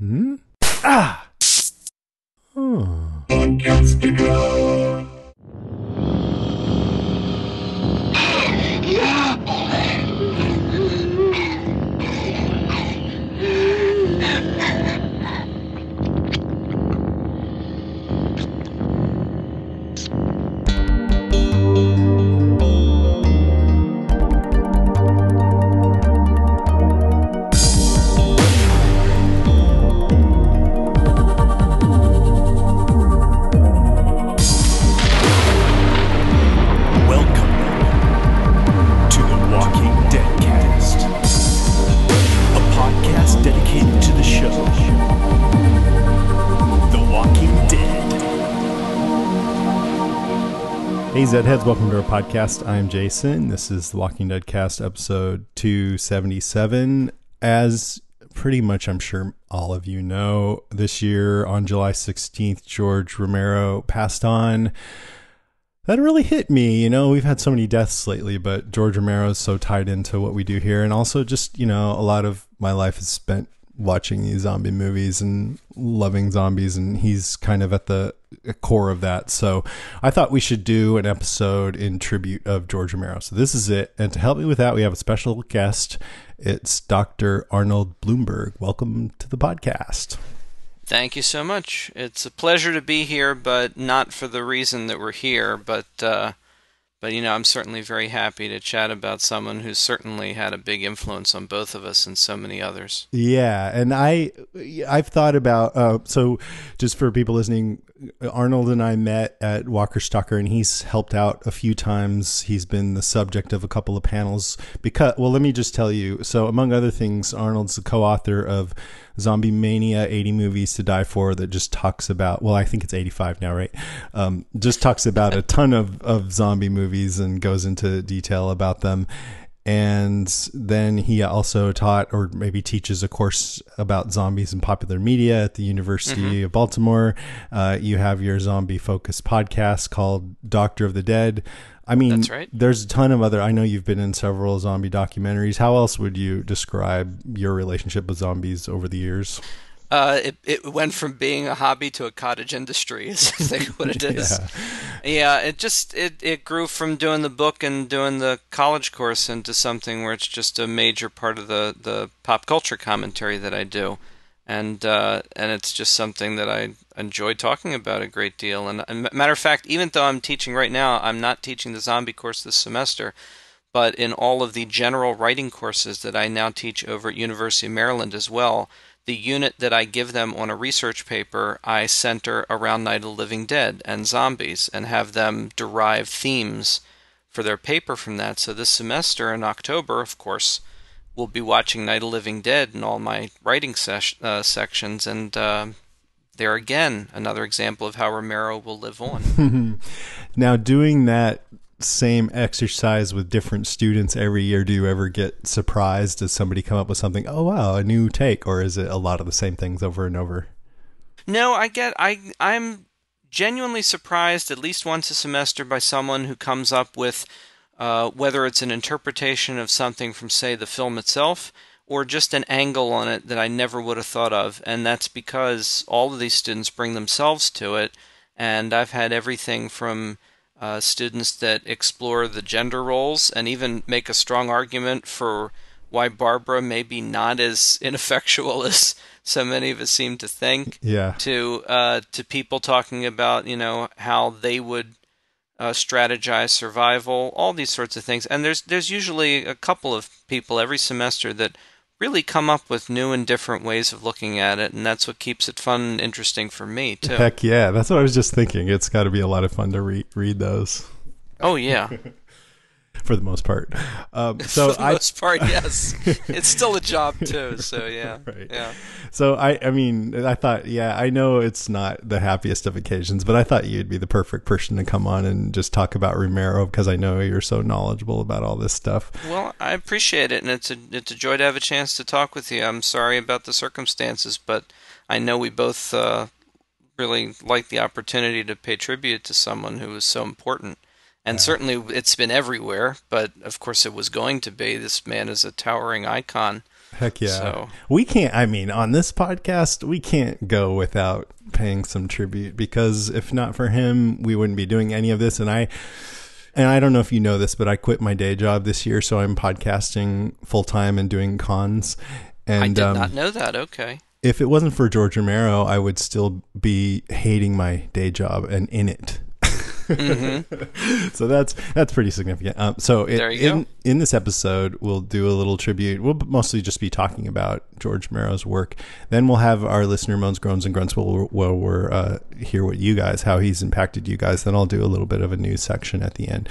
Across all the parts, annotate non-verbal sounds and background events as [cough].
Hmm? Ah! Hey Zedheads, welcome to our podcast. I'm Jason. This is the Walking Dead Cast episode 277. As pretty much I'm sure all of you know, this year on July 16th, George Romero passed on. That really hit me. You know, we've had so many deaths lately, but George Romero is so tied into what we do here. And also, just, you know, a lot of my life is spent watching these zombie movies and loving zombies. And he's kind of at the core of that. So I thought we should do an episode in tribute of George Romero. So this is it. And to help me with that, we have a special guest. It's Dr. Arnold Blumberg. Welcome to the podcast. Thank you so much. It's a pleasure to be here, but not for the reason that we're here. But, uh, but you know, I'm certainly very happy to chat about someone who's certainly had a big influence on both of us and so many others. Yeah, and I I've thought about uh, so just for people listening, Arnold and I met at Walker Stalker, and he's helped out a few times. He's been the subject of a couple of panels because well, let me just tell you. So among other things, Arnold's the co-author of Zombie Mania 80 Movies to Die For that just talks about, well, I think it's 85 now, right? Um, just talks about a ton of, of zombie movies and goes into detail about them. And then he also taught, or maybe teaches, a course about zombies in popular media at the University of Baltimore. Uh, you have your zombie focused podcast called Doctor of the Dead. I mean, right. there's a ton of other. I know you've been in several zombie documentaries. How else would you describe your relationship with zombies over the years? Uh, it it went from being a hobby to a cottage industry. [laughs] Is I think what it is. yeah. it just it it grew from doing the book and doing the college course into something where it's just a major part of the the pop culture commentary that I do, and uh, and it's just something that I enjoy talking about a great deal. And, and matter of fact, even though I'm teaching right now, I'm not teaching the zombie course this semester. But in all of the general writing courses that I now teach over at University of Maryland as well, the unit that I give them on a research paper, I center around Night of the Living Dead and zombies and have them derive themes for their paper from that. So this semester in October, of course, we'll be watching Night of the Living Dead in all my writing ses- uh, sections. And uh, there again, another example of how Romero will live on. [laughs] Now, doing that same exercise with different students every year, do you ever get surprised? Does somebody come up with something? Oh wow, a new take, or is it a lot of the same things over and over? No, I get I I'm genuinely surprised at least once a semester by someone who comes up with uh, whether it's an interpretation of something from say the film itself or just an angle on it that I never would have thought of, and that's because all of these students bring themselves to it, and I've had everything from uh, students that explore the gender roles and even make a strong argument for why Barbara may be not as [laughs] ineffectual as so many of us seem to think. Yeah. To uh, to people talking about you know how they would uh, strategize survival, all these sorts of things. And there's there's usually a couple of people every semester that really come up with new and different ways of looking at it, and that's what keeps it fun and interesting for me too. Heck yeah, that's what I was just thinking. It's got to be a lot of fun to re- read those Oh yeah. [laughs] for the most part. Um, [laughs] so For the I most part, yes. [laughs] it's still a job too. So [laughs] yeah, Right. yeah. So I, I mean, I thought, yeah, I know it's not the happiest of occasions, but I thought you'd be the perfect person to come on and just talk about Romero because I know you're so knowledgeable about all this stuff. Well, I appreciate it, and it's a it's a joy to have a chance to talk with you. I'm sorry about the circumstances, but I know we both uh, really like the opportunity to pay tribute to someone who was so important. And certainly it's been everywhere, but of course it was going to be. This man is a towering icon. Heck yeah. So- We can't, I mean, on this podcast, we can't go without paying some tribute because if not for him, we wouldn't be doing any of this. And I, and I don't know if you know this, but I quit my day job this year. So I'm podcasting full time and doing cons. And I did um, not know that. Okay. if it wasn't for George Romero, I would still be hating my day job and in it. [laughs] so that's that's pretty significant. Um, so it, Mm-hmm. In go. in this episode, we'll do a little tribute. We'll mostly just be talking about George Romero's work. Then we'll have our listener moans, groans, and grunts. Where we'll, we'll uh, hear what you guys, how he's impacted you guys. Then I'll do a little bit of a news section at the end.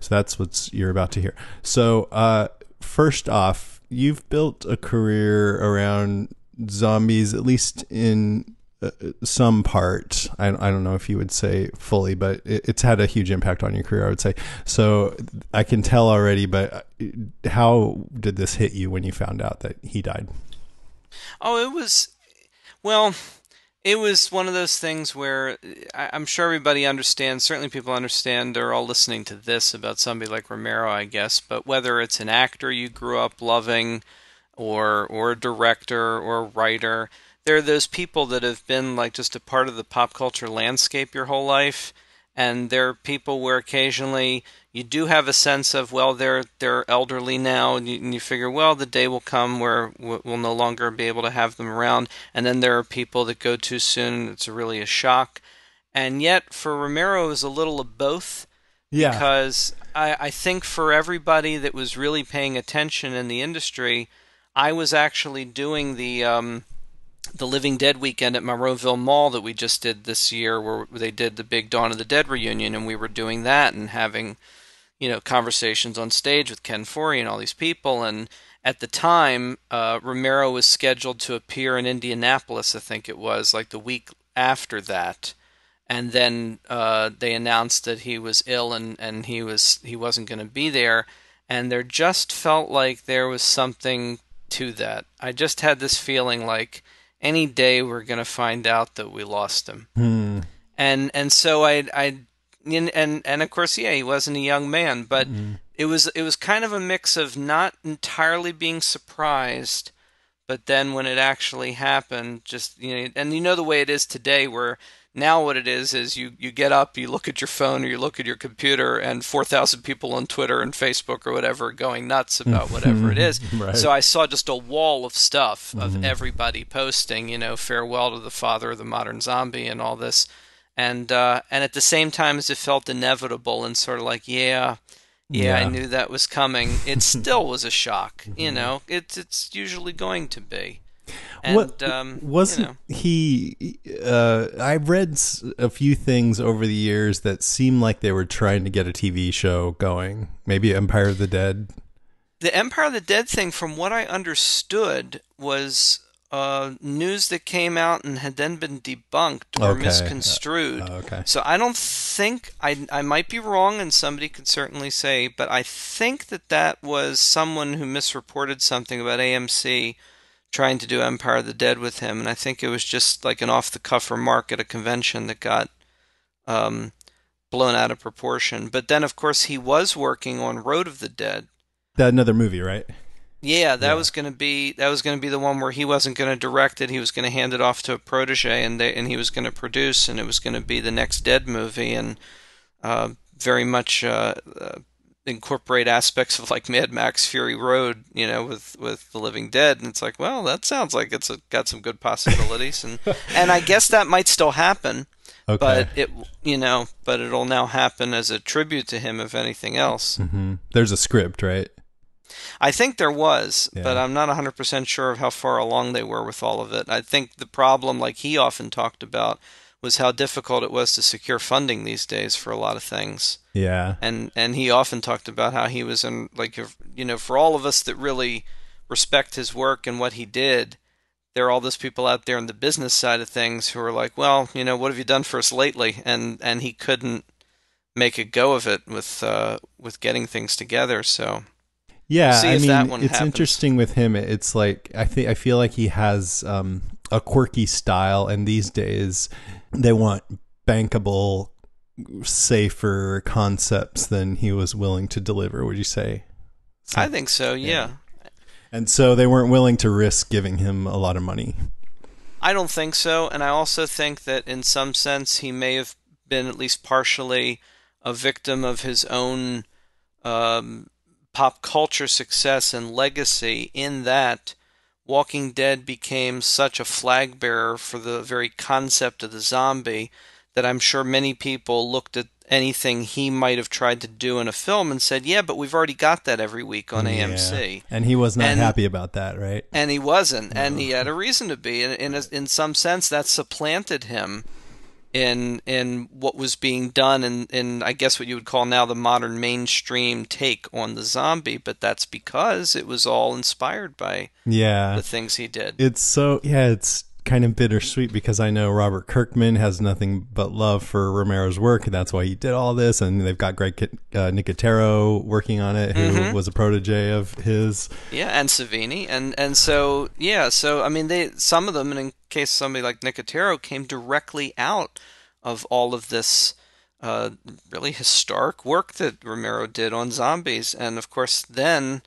So that's what you're about to hear. So uh, first off, you've built a career around zombies, at least in some part. I, I don't know if you would say fully, but it, it's had a huge impact on your career, I would say. So I can tell already, but uh, how did this hit you when you found out that he died? Oh, it was, well, it was one of those things where I, I'm sure everybody understands. Certainly, people understand. They're all listening to this about somebody like Romero, I guess. But whether it's an actor you grew up loving, or or a director or a writer, there are those people that have been like just a part of the pop culture landscape your whole life. And there are people where occasionally you do have a sense of well they're they're elderly now and you, and you figure well the day will come where we'll no longer be able to have them around and then there are people that go too soon and it's really a shock and yet for Romero it was a little of both Yeah. because I, I think for everybody that was really paying attention in the industry, I was actually doing the um, the Living Dead weekend at Monroeville Mall that we just did this year, where they did the big Dawn of the Dead reunion, and we were doing that and having you know conversations on stage with Ken Foree and all these people. And at the time, uh, Romero was scheduled to appear in Indianapolis, I think it was, like the week after that. And then uh, they announced that he was ill and, and he was he wasn't going to be there. And there just felt like there was something to that. I just had this feeling like any day we're going to find out that we lost him Hmm. and and so i i and and, and of course yeah he wasn't a young man but it was it was kind of a mix of not entirely being surprised but then when it actually happened just you know and you know the way it is today where now what it is is you you get up you look at your phone or you look at your computer and 4000 people on Twitter and Facebook or whatever are going nuts [laughs] about whatever it is Right. so I saw just a wall of stuff of everybody posting you know farewell to the father of the modern zombie and all this and uh, and at the same time as it felt inevitable and sort of like yeah yeah, I knew that was coming. It [laughs] still was a shock, you know. It's it's usually going to be. And what um, wasn't you know, he? Uh, I read a few things over the years that seemed like they were trying to get a TV show going. Maybe Empire of the Dead. the Empire of the Dead thing, from what I understood, was uh, news that came out and had then been debunked or Okay. misconstrued. Oh, okay. So I don't think I I might be wrong, and somebody could certainly say, but I think that that was someone who misreported something about AMC trying to do Empire of the Dead with him, and I think it was just like an off the cuff remark at a convention that got um, blown out of proportion. But then, of course, he was working on Road of the Dead. That another movie, right? Yeah, that Yeah. was going to be that was going to be the one where he wasn't going to direct it. He was going to hand it off to a protege, and they, and he was going to produce, and it was going to be the next Dead movie, and uh, very much uh, uh, incorporate aspects of like Mad Max Fury Road, you know, with with the Living Dead. And it's like, well, that sounds like it's a, got some good possibilities, and [laughs] and I guess that might still happen, Okay. but it you know, but it'll now happen as a tribute to him, if anything else. hmm There's a script, right? I think there was, but I'm not 100% sure of how far along they were with all of it. I think the problem, like he often talked about, was how difficult it was to secure funding these days for a lot of things. Yeah. And and he often talked about how he was in like you know for all of us that really respect his work and what he did, there are all those people out there in the business side of things who are like, well, you know, what have you done for us lately? And and he couldn't make a go of it with uh, with getting things together. So Yeah, I mean, that one it's happens. interesting with him. It's like I think I feel like he has um, a quirky style, and these days they want bankable, safer concepts than he was willing to deliver. Would you say? I think so. Yeah. And so they weren't willing to risk giving him a lot of money. I don't think so, and I also think that in some sense he may have been at least partially a victim of his own um, pop culture success and legacy. In that, Walking Dead became such a flag bearer for the very concept of the zombie that I'm sure many people looked at anything he might have tried to do in a film and said, "Yeah, but we've already got that every week on Yeah. AMC." And he was not And- happy about that, right? and he wasn't, and he had a reason to be. In in, a, in some sense, that supplanted him in in what was being done, in in I guess what you would call now the modern mainstream take on the zombie. But that's because it was all inspired by Yeah. the things he did. It's so yeah, it's kind of bittersweet because I know Robert Kirkman has nothing but love for Romero's work, and that's why he did all this. And they've got Greg uh, Nicotero working on it, who Mm-hmm. was a protege of his. Yeah, and Savini, and and so yeah, so I mean, they some of them, and in case somebody like Nicotero came directly out of all of this uh, really historic work that Romero did on zombies, and of course, then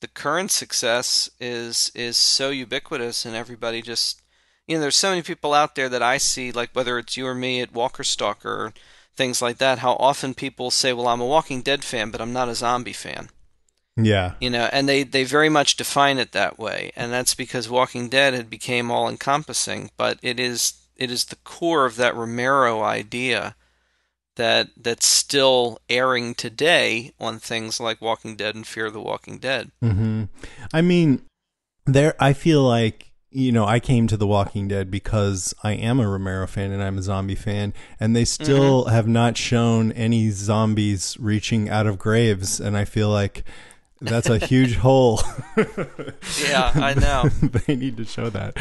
the current success is is so ubiquitous, and everybody just you know, there's so many people out there that I see, like whether it's you or me at Walker Stalker or things like that. How often people say, "Well, I'm a Walking Dead fan, but I'm not a zombie fan." Yeah, you know and they they very much define it that way and that's because walking dead had became all encompassing but it is it is the core of that romero idea that that's still airing today on things like walking dead and fear the walking dead Mm-hmm. I mean, there. I feel like you know I came to The Walking Dead because I am a Romero fan and I'm a zombie fan, and they still Mm-hmm. have not shown any zombies reaching out of graves, and I feel like that's a huge [laughs] hole. yeah i [laughs] know they need to show that.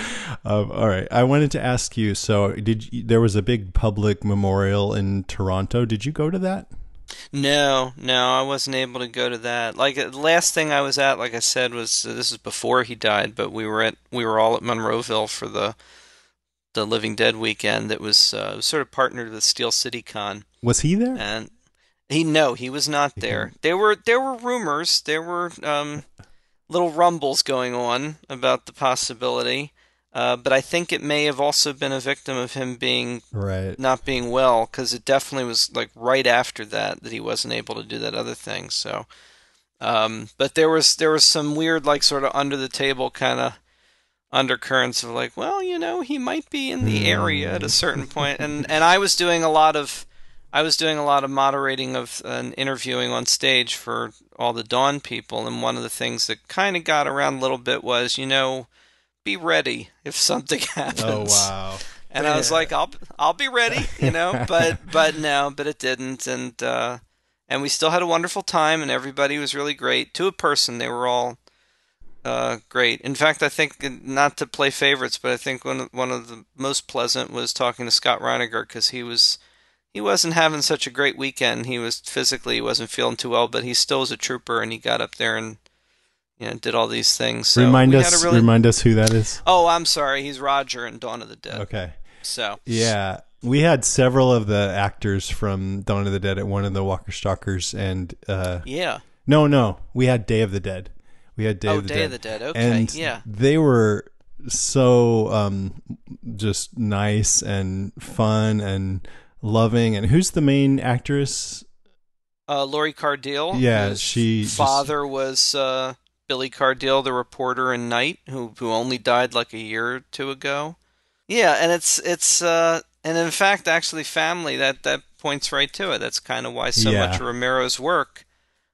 Um, all right, I wanted to ask you. So, did you, there was a big public memorial in Toronto? Did you go to that? No, no, I wasn't able to go to that. Like the last thing I was at, like I said, was uh, this is before he died, but we were at we were all at Monroeville for the the Living Dead weekend. That was uh, sort of partnered with Steel City Con, Was he there? and he no, he was not there. There were there were rumors, there were um, little rumbles going on about the possibility, uh, but I think it may have also been a victim of him being Right. not being well because it definitely was like right after that that he wasn't able to do that other thing. So, um, but there was there was some weird like sort of under the table kind of undercurrents of like, well, you know, he might be in the area at a certain point, and [laughs] and I was doing a lot of. I was doing a lot of moderating of and interviewing on stage for all the Dawn people, and one of the things that kind of got around a little bit was, you know, be ready if something [laughs] happens. Oh wow. And I was like, I'll I'll be ready, you know, [laughs] but but no, but it didn't, and uh, and we still had a wonderful time, and everybody was really great. To a person, they were all uh, great. In fact, I think not to play favorites, but I think one of, one of the most pleasant was talking to Scott Reiniger because he was he wasn't having such a great weekend. He was physically he wasn't feeling too well, but he still was a trooper, and he got up there and you know did all these things. So remind us. really- Remind us who that is. Oh, I'm sorry. He's Roger in Dawn of the Dead. Okay. So Yeah, we had several of the actors from Dawn of the Dead at one of the Walker Stalkers, and uh, yeah. no, no, we had Day of the Dead. We had Day Oh, of the Day Dead. of the Dead. Okay, and yeah. they were so um, just nice and fun and loving. And who's the main actress? Uh, Lori Cardille. Yeah, whose she just- father was uh, Billy Cardille, the reporter in Night, who who only died like a year or two ago. Yeah, and it's it's uh, and in fact, actually, family that that points right to it. That's kind of why so Yeah. much of Romero's work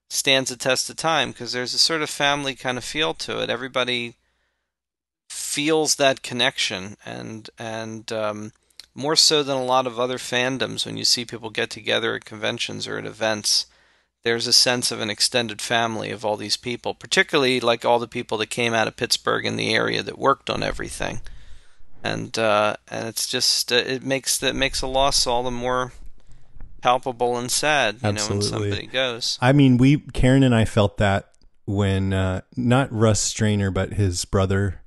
stands the test of time because there's a sort of family kind of feel to it. Everybody feels that connection, and and um, more so than a lot of other fandoms. When you see people get together at conventions or at events, there's a sense of an extended family of all these people, particularly like all the people that came out of Pittsburgh in the area that worked on everything. And uh, and it's just uh, it makes that makes a loss all the more palpable and sad, you know, when somebody goes. I mean, we Karen and I felt that when uh, not Russ Streiner, but his brother.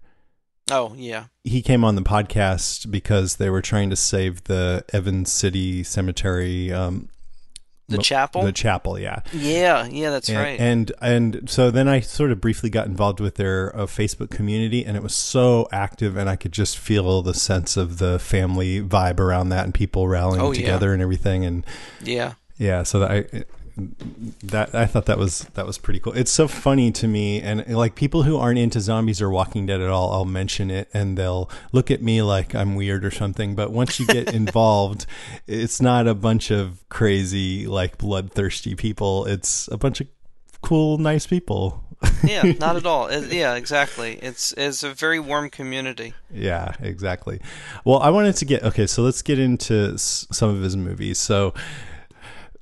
Oh yeah, He came on the podcast because they were trying to save the Evans City Cemetery um, The chapel? The chapel, yeah. Yeah, yeah, that's and, right. And and so then I sort of briefly got involved with their uh, Facebook community, and it was so active, and I could just feel the sense of the family vibe around that, and people rallying Oh, yeah. together and everything, and yeah. yeah. So that I that I thought that was that was pretty cool. It's so funny to me, and like people who aren't into zombies or Walking Dead at all, I'll mention it, and they'll look at me like I'm weird or something. But once you get [laughs] involved, it's not a bunch of crazy like bloodthirsty people. It's a bunch of cool, nice people. Yeah, not at all. [laughs] It- yeah, exactly. It's it's a very warm community. Yeah, exactly. Well, I wanted to get okay, so let's get into s- some of his movies. So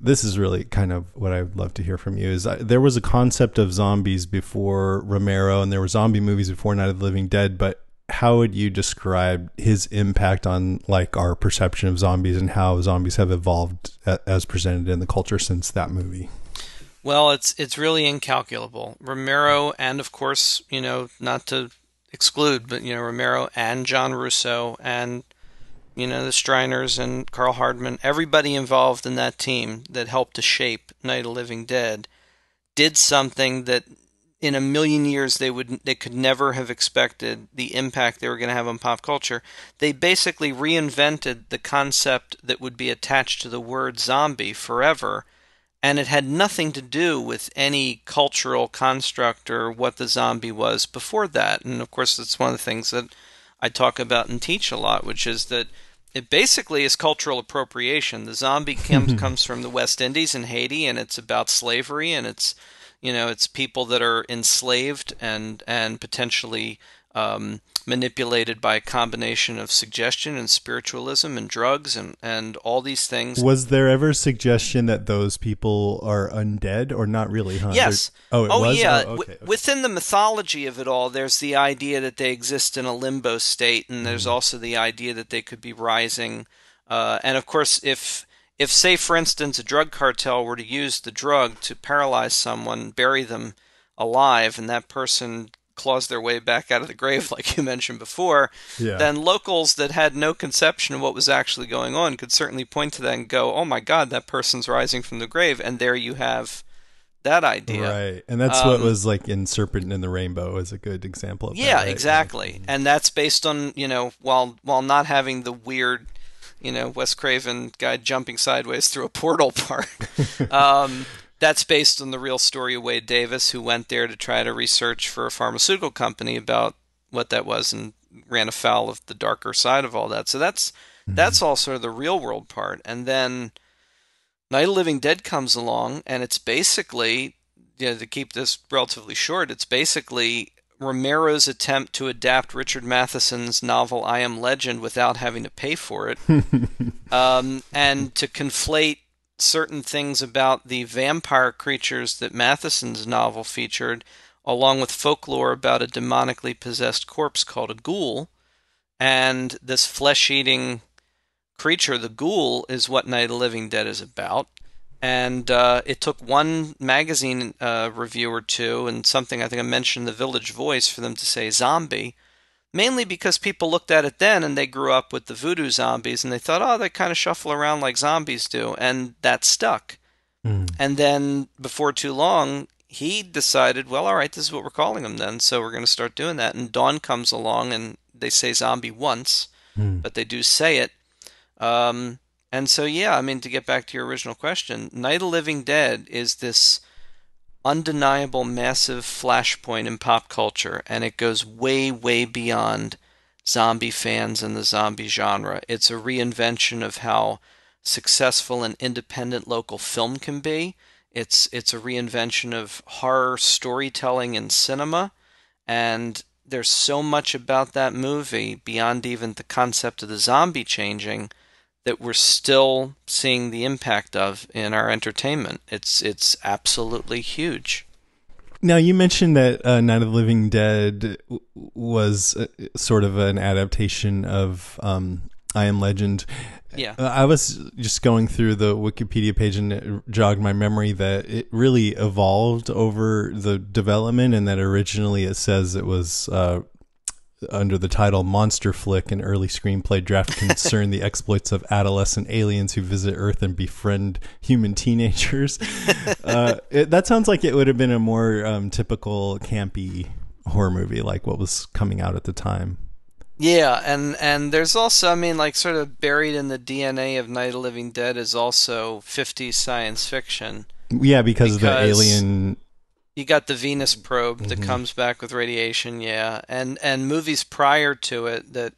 this is really kind of what I'd love to hear from you is uh, there was a concept of zombies before Romero and there were zombie movies before Night of the Living Dead, but how would you describe his impact on like our perception of zombies and how zombies have evolved a- as presented in the culture since that movie? Well, it's it's really incalculable. Romero and of course, you know, not to exclude, but you know, Romero and John Russo and you know, the Streiners and Karl Hardman, everybody involved in that team that helped to shape Night of Living Dead did something that in a million years they would they could never have expected the impact they were going to have on pop culture. They basically reinvented the concept that would be attached to the word zombie forever and it had nothing to do with any cultural construct or what the zombie was before that. And of course, that's one of the things that I talk about and teach a lot, which is that it basically is cultural appropriation. The zombie [laughs] comes comes from the West Indies and Haiti, and it's about slavery, and it's you know it's people that are enslaved and and potentially um, manipulated by a combination of suggestion and spiritualism and drugs and and all these things. Was there ever suggestion that those people are undead or not really? Huh? Yes. There- oh, it was. yeah. Oh, okay, okay. Within the mythology of it all, there's the idea that they exist in a limbo state, and there's Mm-hmm. also the idea that they could be rising. Uh, and of course, if if say, for instance, a drug cartel were to use the drug to paralyze someone, bury them alive, and that person claws their way back out of the grave, [laughs] like you mentioned before, Yeah. then locals that had no conception of what was actually going on could certainly point to that and go, "Oh my God, that person's rising from the grave," and there you have that idea. Right, and that's what Um, was like in Serpent in the Rainbow is a good example of that. Yeah, right? exactly. And that's based on you know while while not having the weird, you know, Wes Craven guy jumping sideways through a portal [laughs] part. [laughs] um, that's based on the real story of Wade Davis, who went there to try to research for a pharmaceutical company about what that was and ran afoul of the darker side of all that. So that's that's all sort of the real world part. And then Night of Living Dead comes along, and it's basically, you know, to keep this relatively short, it's basically Romero's attempt to adapt Richard Matheson's novel I Am Legend without having to pay for it, [laughs] um, and to conflate certain things about the vampire creatures that Matheson's novel featured, along with folklore about a demonically possessed corpse called a ghoul, and this flesh-eating creature, the ghoul, is what Night of the Living Dead is about. And uh, it took one magazine uh, review or two, and something I think I mentioned the Village Voice for them to say zombie, mainly because people looked at it then and they grew up with the voodoo zombies and they thought, oh, they kind of shuffle around like zombies do, and that stuck. And then before too long, he decided, well, all right, this is what we're calling them then, so we're going to start doing that. And Dawn comes along and they say zombie once, but they do say it. Um, and so, yeah, I mean, to get back to your original question, Night of the Living Dead is this undeniable, massive flashpoint in pop culture, and it goes way, way beyond zombie fans and the zombie genre. It's a reinvention of how successful and independent local film can be. It's it's a reinvention of horror storytelling in cinema, and there's so much about that movie beyond even the concept of the zombie changing that we're still seeing the impact of in our entertainment. It's it's absolutely huge. Now you mentioned that uh, Night of the Living Dead w- was uh, sort of an adaptation of um, I Am Legend. Yeah. Uh, I was just going through the Wikipedia page and it jogged my memory that it really evolved over the development, and that originally it says it was uh, under the title Monster Flick, an early screenplay draft concerned the [laughs] exploits of adolescent aliens who visit Earth and befriend human teenagers. [laughs] uh, it, that sounds like it would have been a more um, typical campy horror movie, like what was coming out at the time. Yeah, and and there's also, I mean, like sort of buried in the DNA of Night of the Living Dead is also 50s science fiction. Yeah, because, because of the alien you got the Venus probe that mm-hmm. comes back with radiation, yeah, and and movies prior to it that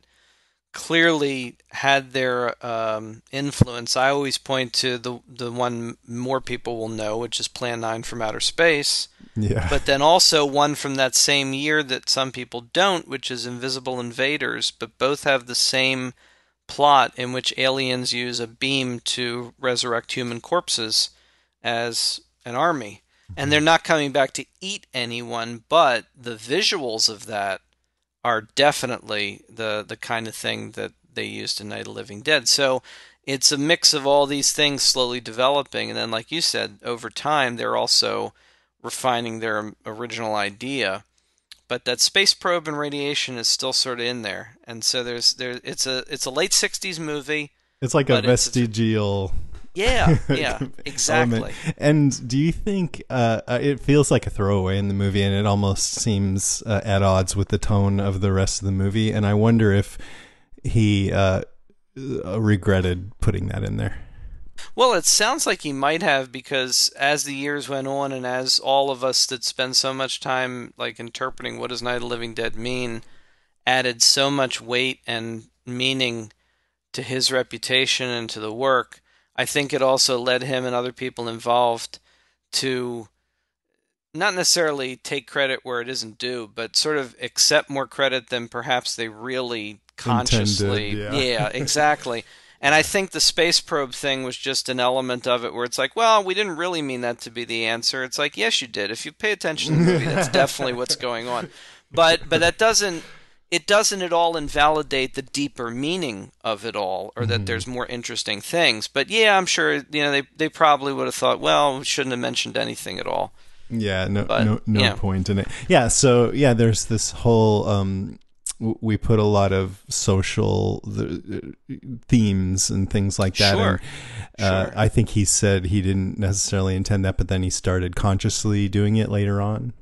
clearly had their um, influence. I always point to the the one more people will know, which is Plan Nine from Outer Space. Yeah. But then also one from that same year that some people don't, which is Invisible Invaders. But both have the same plot in which aliens use a beam to resurrect human corpses as an army and they're not coming back to eat anyone, but the visuals of that are definitely the the kind of thing that they used in Night of the Living Dead. So it's a mix of all these things slowly developing, and then, like you said, over time they're also refining their original idea. But that space probe and radiation is still sort of in there, and so there's there. It's a it's a late '60s movie. It's like a vestigial yeah, [laughs] yeah, exactly. and do you think uh, uh, it feels like a throwaway in the movie, and it almost seems uh, at odds with the tone of the rest of the movie? And I wonder if he uh, uh, regretted putting that in there. Well, it sounds like he might have because as the years went on, and as all of us that spend so much time like interpreting what does Night of the Living Dead mean, added so much weight and meaning to his reputation and to the work I think it also led him and other people involved to not necessarily take credit where it isn't due, but sort of accept more credit than perhaps they really consciously. Intended, yeah. yeah, [laughs] exactly. And I think the space probe thing was just an element of it where it's like, well, we didn't really mean that to be the answer. It's like, yes, you did. If you pay attention to the movie, that's [laughs] definitely what's going on. But but that doesn't it doesn't at all invalidate the deeper meaning of it all or that mm-hmm. there's more interesting things. But yeah, I'm sure you know they they probably would have thought, well, we shouldn't have mentioned anything at all. Yeah, no but, no no yeah. point in it. Yeah, so yeah, there's this whole um we put a lot of social themes and things like that. Sure. And, uh, sure. I think he said he didn't necessarily intend that, but then he started consciously doing it later on.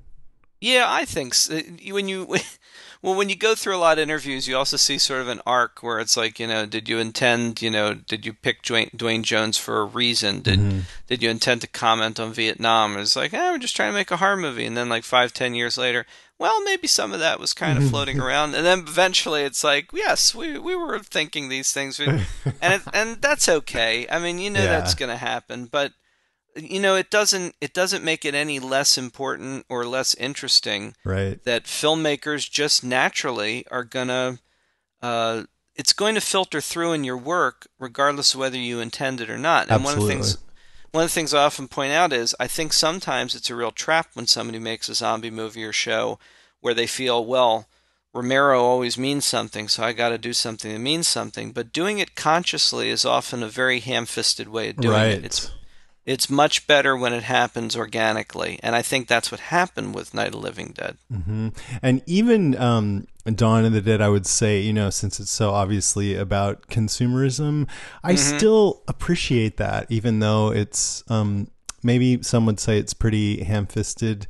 Yeah, I think so. when you [laughs] well, when you go through a lot of interviews, you also see sort of an arc where it's like, you know, did you intend, you know, did you pick Duane Jones for a reason? Did mm-hmm. did you intend to comment on Vietnam? It's like, eh, we're just trying to make a horror movie, and then like five, ten years later, well, maybe some of that was kind of floating around, and then eventually it's like, yes, we we were thinking these things, [laughs] and it, and that's okay. I mean, you know, yeah. that's going to happen, but you know it doesn't it doesn't make it any less important or less interesting right that filmmakers just naturally are gonna uh, it's going to filter through in your work regardless of whether you intend it or not and Absolutely. one of the things one of the things I often point out is I think sometimes it's a real trap when somebody makes a zombie movie or show where they feel well Romero always means something, so I got to do something that means something. But doing it consciously is often a very ham-fisted way of doing right. it. It's it's much better when it happens organically, and I think that's what happened with Night of the Living Dead. Mm-hmm. And even um, Dawn of the Dead, I would say, you know, since it's so obviously about consumerism, I mm-hmm. still appreciate that, even though it's um, maybe some would say it's pretty ham-fisted.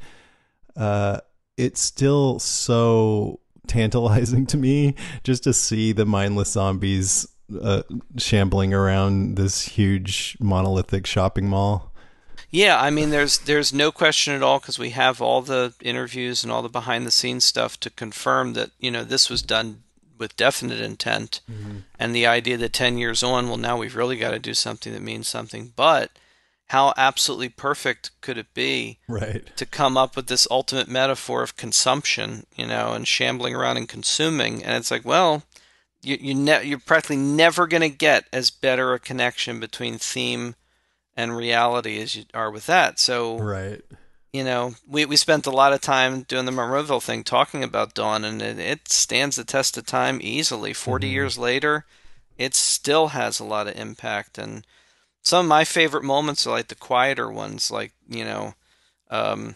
Uh, it's still so tantalizing [laughs] to me just to see the mindless zombies uh, shambling around this huge monolithic shopping mall. Yeah, I mean, there's there's no question at all because we have all the interviews and all the behind the scenes stuff to confirm that you know this was done with definite intent, mm-hmm. and the idea that ten years on, well, now we've really got to do something that means something. But how absolutely perfect could it be, right, to come up with this ultimate metaphor of consumption, you know, and shambling around and consuming? And it's like, well, you, you ne- you're practically never going to get as better a connection between theme and reality as you are with that. So, right. You know, we, we spent a lot of time doing the Monroeville thing talking about Dawn, and it, it stands the test of time easily. 40 mm-hmm. years later, it still has a lot of impact. And some of my favorite moments are like the quieter ones, like, you know, um,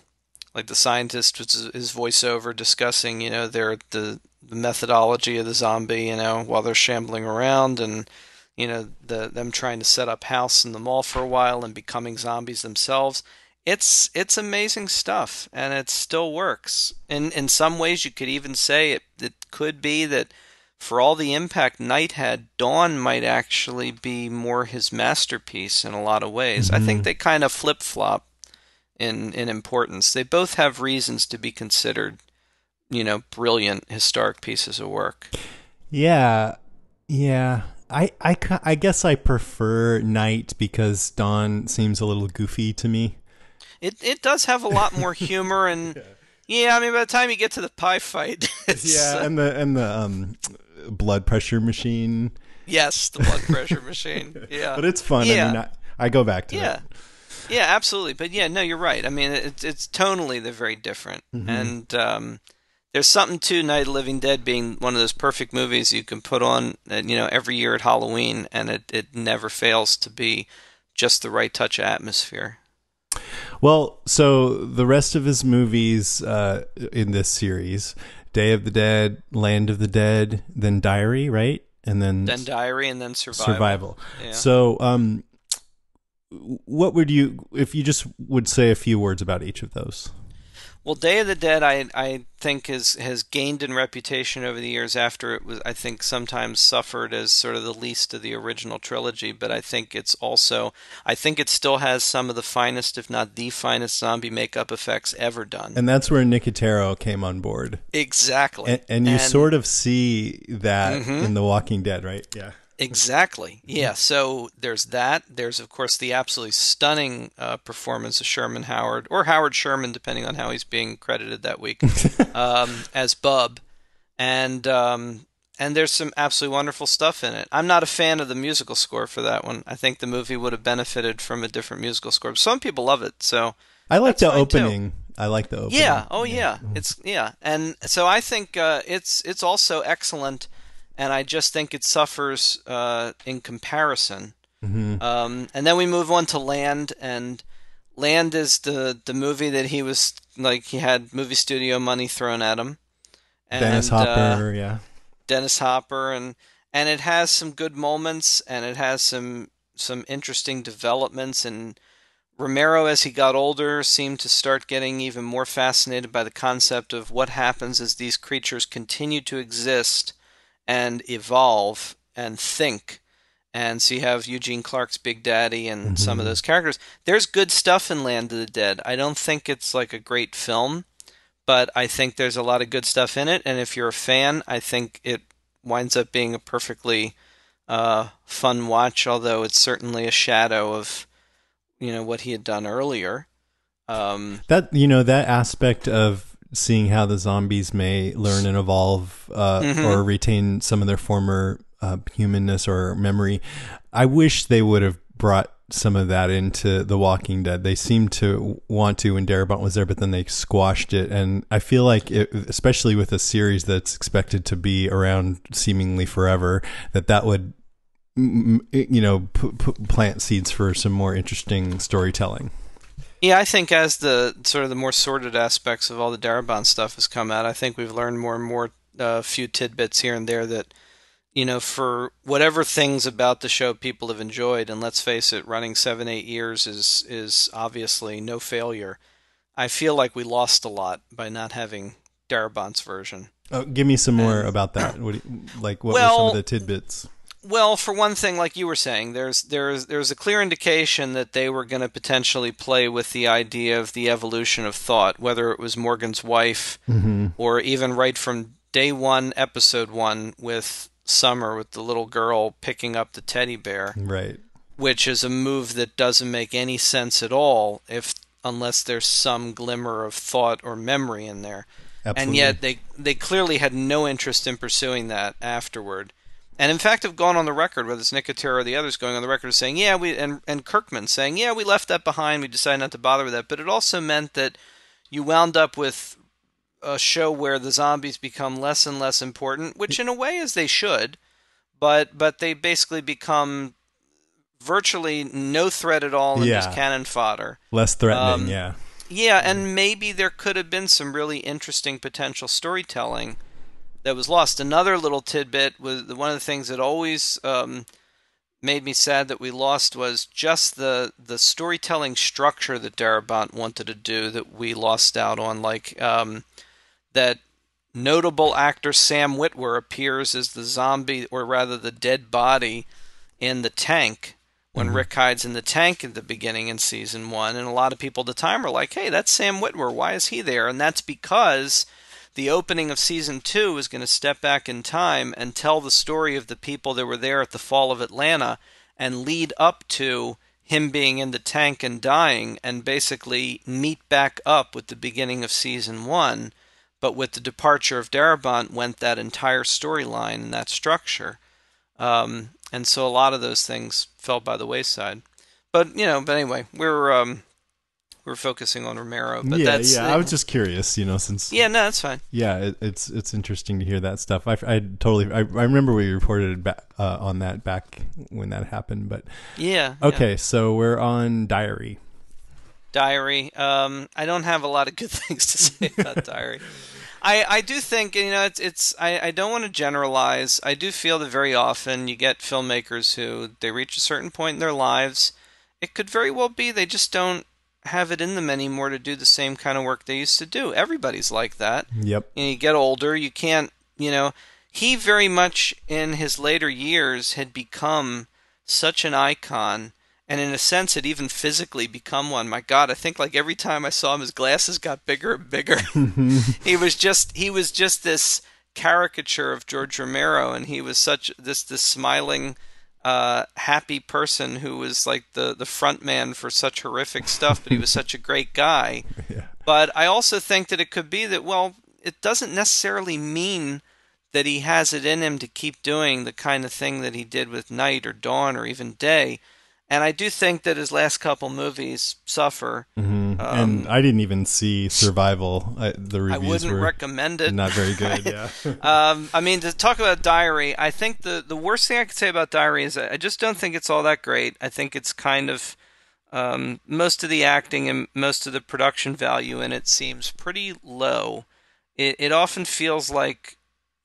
like the scientist with his voiceover discussing, you know, their the, the methodology of the zombie, you know, while they're shambling around and you know the them trying to set up house in the mall for a while and becoming zombies themselves. It's it's amazing stuff, and it still works. In in some ways, you could even say it, it could be that for all the impact Night had, Dawn might actually be more his masterpiece in a lot of ways. Mm-hmm. I think they kind of flip flop in in importance. They both have reasons to be considered, you know, brilliant historic pieces of work. Yeah, yeah. I, I, I guess I prefer Night because Dawn seems a little goofy to me. It it does have a lot more humor and [laughs] yeah. yeah. I mean by the time you get to the pie fight, [laughs] yeah, uh, and the and the um, blood pressure machine. Yes, the blood pressure machine. [laughs] Yeah, but it's fun. Yeah. I mean, I, I go back to yeah. it. Yeah, absolutely. But yeah, no, you're right. I mean, it's it's tonally they're very different, mm-hmm. and um, there's something to Night of the Living Dead being one of those perfect movies you can put on, uh, you know, every year at Halloween, and it it never fails to be just the right touch of atmosphere. Well, so the rest of his movies uh, in this series, Day of the Dead, Land of the Dead, then Diary, right? And then then Diary and then Survival. Survival. Yeah. So, um, what would you if you just would say a few words about each of those? Well, Day of the Dead, I I think has has gained in reputation over the years. After it was, I think sometimes suffered as sort of the least of the original trilogy. But I think it's also, I think it still has some of the finest, if not the finest, zombie makeup effects ever done. And that's where Nicotero came on board. Exactly. And, and you and, sort of see that mm-hmm. in The Walking Dead, right? Yeah. Exactly. Yeah. So there's that. There's of course the absolutely stunning uh, performance of Sherman Howard or Howard Sherman, depending on how he's being credited that week, [laughs] um, as Bub, and um, and there's some absolutely wonderful stuff in it. I'm not a fan of the musical score for that one. I think the movie would have benefited from a different musical score. Some people love it, so I like the opening. Too. I like the opening. Yeah. Oh yeah. yeah. It's yeah, and so I think uh, it's it's also excellent and I just think it suffers uh, in comparison. Mm-hmm. Um, and then we move on to Land, and Land is the the movie that he was like he had movie studio money thrown at him. And, Dennis Hopper, uh, yeah. Dennis Hopper, and and it has some good moments, and it has some some interesting developments and. Romero, as he got older, seemed to start getting even more fascinated by the concept of what happens as these creatures continue to exist and evolve and think. And so you have Eugene Clark's Big Daddy and mm-hmm. some of those characters. There's good stuff in Land of the Dead. I don't think it's like a great film, but I think there's a lot of good stuff in it. And if you're a fan, I think it winds up being a perfectly uh, fun watch. Although it's certainly a shadow of you know what he had done earlier. Um, that you know that aspect of seeing how the zombies may learn and evolve uh, mm-hmm. or retain some of their former uh, humanness or memory. I wish they would have brought some of that into The Walking Dead. They seemed to want to when Darabont was there, but then they squashed it. And I feel like, it, especially with a series that's expected to be around seemingly forever, that that would, you know, p- p- plant seeds for some more interesting storytelling. Yeah, I think as the sort of the more sordid aspects of all the Darabont stuff has come out, I think we've learned more and more a uh, few tidbits here and there that you know for whatever things about the show people have enjoyed, and let's face it, running seven eight years is is obviously no failure. I feel like we lost a lot by not having Darabont's version. Oh, give me some more and, about that. What you, like what well, were some of the tidbits? Well, for one thing, like you were saying, there's there's there's a clear indication that they were going to potentially play with the idea of the evolution of thought, whether it was Morgan's wife mm-hmm. or even right from day one, episode one, with Summer with the little girl picking up the teddy bear, right? Which is a move that doesn't make any sense at all if unless there's some glimmer of thought or memory in there. Absolutely. And yet they they clearly had no interest in pursuing that afterward and in fact have gone on the record, whether it's Nicotero or the others going on the record saying, yeah, we and and Kirkman saying, yeah, we left that behind. We decided not to bother with that. But it also meant that you wound up with a show where the zombies become less and less important, which in a way is they should, but but they basically become virtually no threat at all and yeah. just cannon fodder. Less threatening, um, yeah. Yeah, and maybe there could have been some really interesting potential storytelling that was lost. Another little tidbit was one of the things that always um, made me sad that we lost was just the the storytelling structure that Darabont wanted to do that we lost out on. Like um, that notable actor Sam Witwer appears as the zombie, or rather the dead body, in the tank when mm-hmm. Rick hides in the tank at the beginning in season one. And a lot of people at the time were like, "Hey, that's Sam Witwer. Why is he there?" And that's because the opening of season two is going to step back in time and tell the story of the people that were there at the fall of Atlanta and lead up to him being in the tank and dying and basically meet back up with the beginning of season one. But with the departure of Darabont went that entire storyline and that structure. Um, and so a lot of those things fell by the wayside. But you know, but anyway, we're um, we're focusing on Romero. But yeah, that's, yeah. I was just curious, you know, since yeah, no, that's fine. Yeah, it, it's it's interesting to hear that stuff. I, I totally I, I remember we reported back, uh, on that back when that happened, but yeah. Okay, yeah. so we're on Diary. Diary. Um, I don't have a lot of good [laughs] things to say about Diary. I, I do think you know it's it's I, I don't want to generalize. I do feel that very often you get filmmakers who they reach a certain point in their lives. It could very well be they just don't have it in them anymore to do the same kind of work they used to do. Everybody's like that. Yep. And you get older, you can't, you know, he very much in his later years had become such an icon and in a sense had even physically become one. My god, I think like every time I saw him his glasses got bigger and bigger. [laughs] he was just he was just this caricature of George Romero and he was such this this smiling uh, happy person who was like the the front man for such horrific stuff, but he was such a great guy. [laughs] Yeah. But I also think that it could be that well, it doesn't necessarily mean that he has it in him to keep doing the kind of thing that he did with Night or Dawn or even Day. And I do think that his last couple movies suffer. Mm-hmm. Um, and I didn't even see Survival. I, the reviews I wouldn't were recommend it. Not very good. [laughs] yeah. um, I mean, to talk about Diary, I think the the worst thing I could say about Diary is I just don't think it's all that great. I think it's kind of um, most of the acting and most of the production value in it seems pretty low. It it often feels like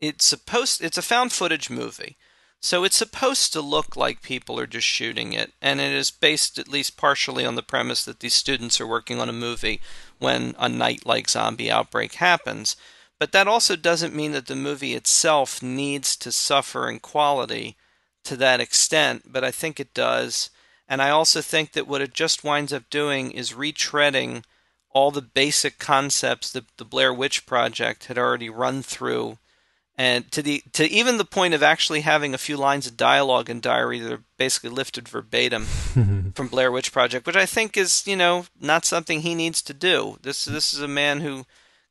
it's supposed. It's a found footage movie. So it's supposed to look like people are just shooting it, and it is based at least partially on the premise that these students are working on a movie when a night like zombie outbreak happens. But that also doesn't mean that the movie itself needs to suffer in quality to that extent, but I think it does. And I also think that what it just winds up doing is retreading all the basic concepts that the Blair Witch Project had already run through and to the to even the point of actually having a few lines of dialogue in diary that are basically lifted verbatim [laughs] from Blair Witch Project, which I think is you know not something he needs to do. This this is a man who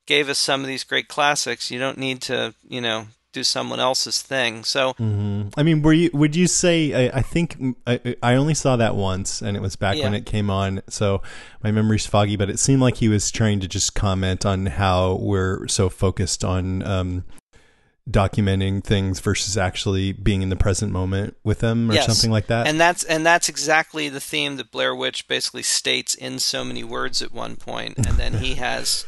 gave us some of these great classics. You don't need to you know do someone else's thing. So, mm-hmm. I mean, were you? Would you say? I, I think I, I, only saw that once, and it was back yeah. when it came on. So my memory's foggy, but it seemed like he was trying to just comment on how we're so focused on um, documenting things versus actually being in the present moment with them or yes. something like that. And that's and that's exactly the theme that Blair Witch basically states in so many words at one point and then he [laughs] has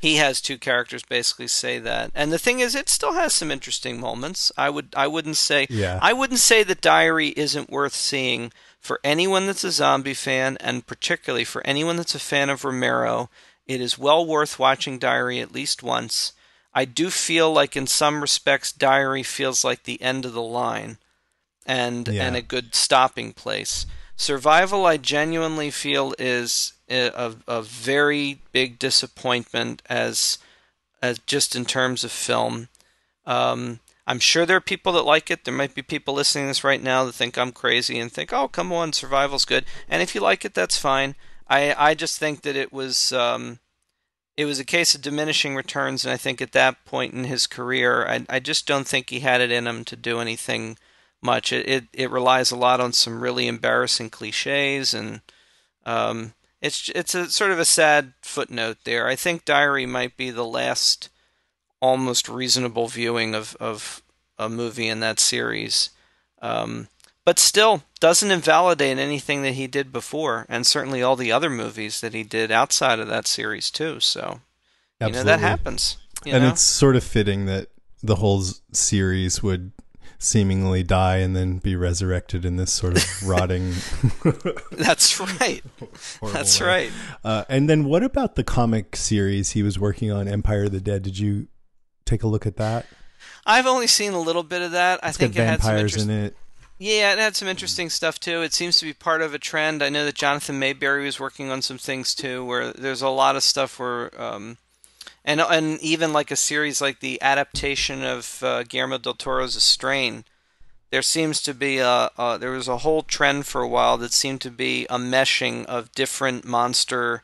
he has two characters basically say that. And the thing is it still has some interesting moments. I would I wouldn't say yeah. I wouldn't say that Diary isn't worth seeing for anyone that's a zombie fan and particularly for anyone that's a fan of Romero. It is well worth watching Diary at least once I do feel like in some respects Diary feels like the end of the line and yeah. and a good stopping place. Survival I genuinely feel is a, a very big disappointment as as just in terms of film. Um, I'm sure there are people that like it. There might be people listening to this right now that think I'm crazy and think, "Oh, come on, Survival's good." And if you like it, that's fine. I I just think that it was um, it was a case of diminishing returns, and I think at that point in his career, I, I just don't think he had it in him to do anything much. It it, it relies a lot on some really embarrassing cliches, and um, it's it's a sort of a sad footnote there. I think Diary might be the last almost reasonable viewing of of a movie in that series. Um, but still doesn't invalidate anything that he did before, and certainly all the other movies that he did outside of that series too. So, you know, that happens. and know? it's sort of fitting that the whole series would seemingly die and then be resurrected in this sort of [laughs] rotting. [laughs] that's right. [laughs] That's way. right. Uh, and then what about the comic series he was working on, Empire of the Dead? Did you take a look at that? I've only seen a little bit of that. I It's got think it had some vampires interest- in it. Yeah, it had some interesting stuff too. It seems to be part of a trend. I know that Jonathan Maberry was working on some things too, where there's a lot of stuff where, um, and and even like a series like the adaptation of uh, Guillermo del Toro's A Strain. There seems to be a, a there was a whole trend for a while that seemed to be a meshing of different monster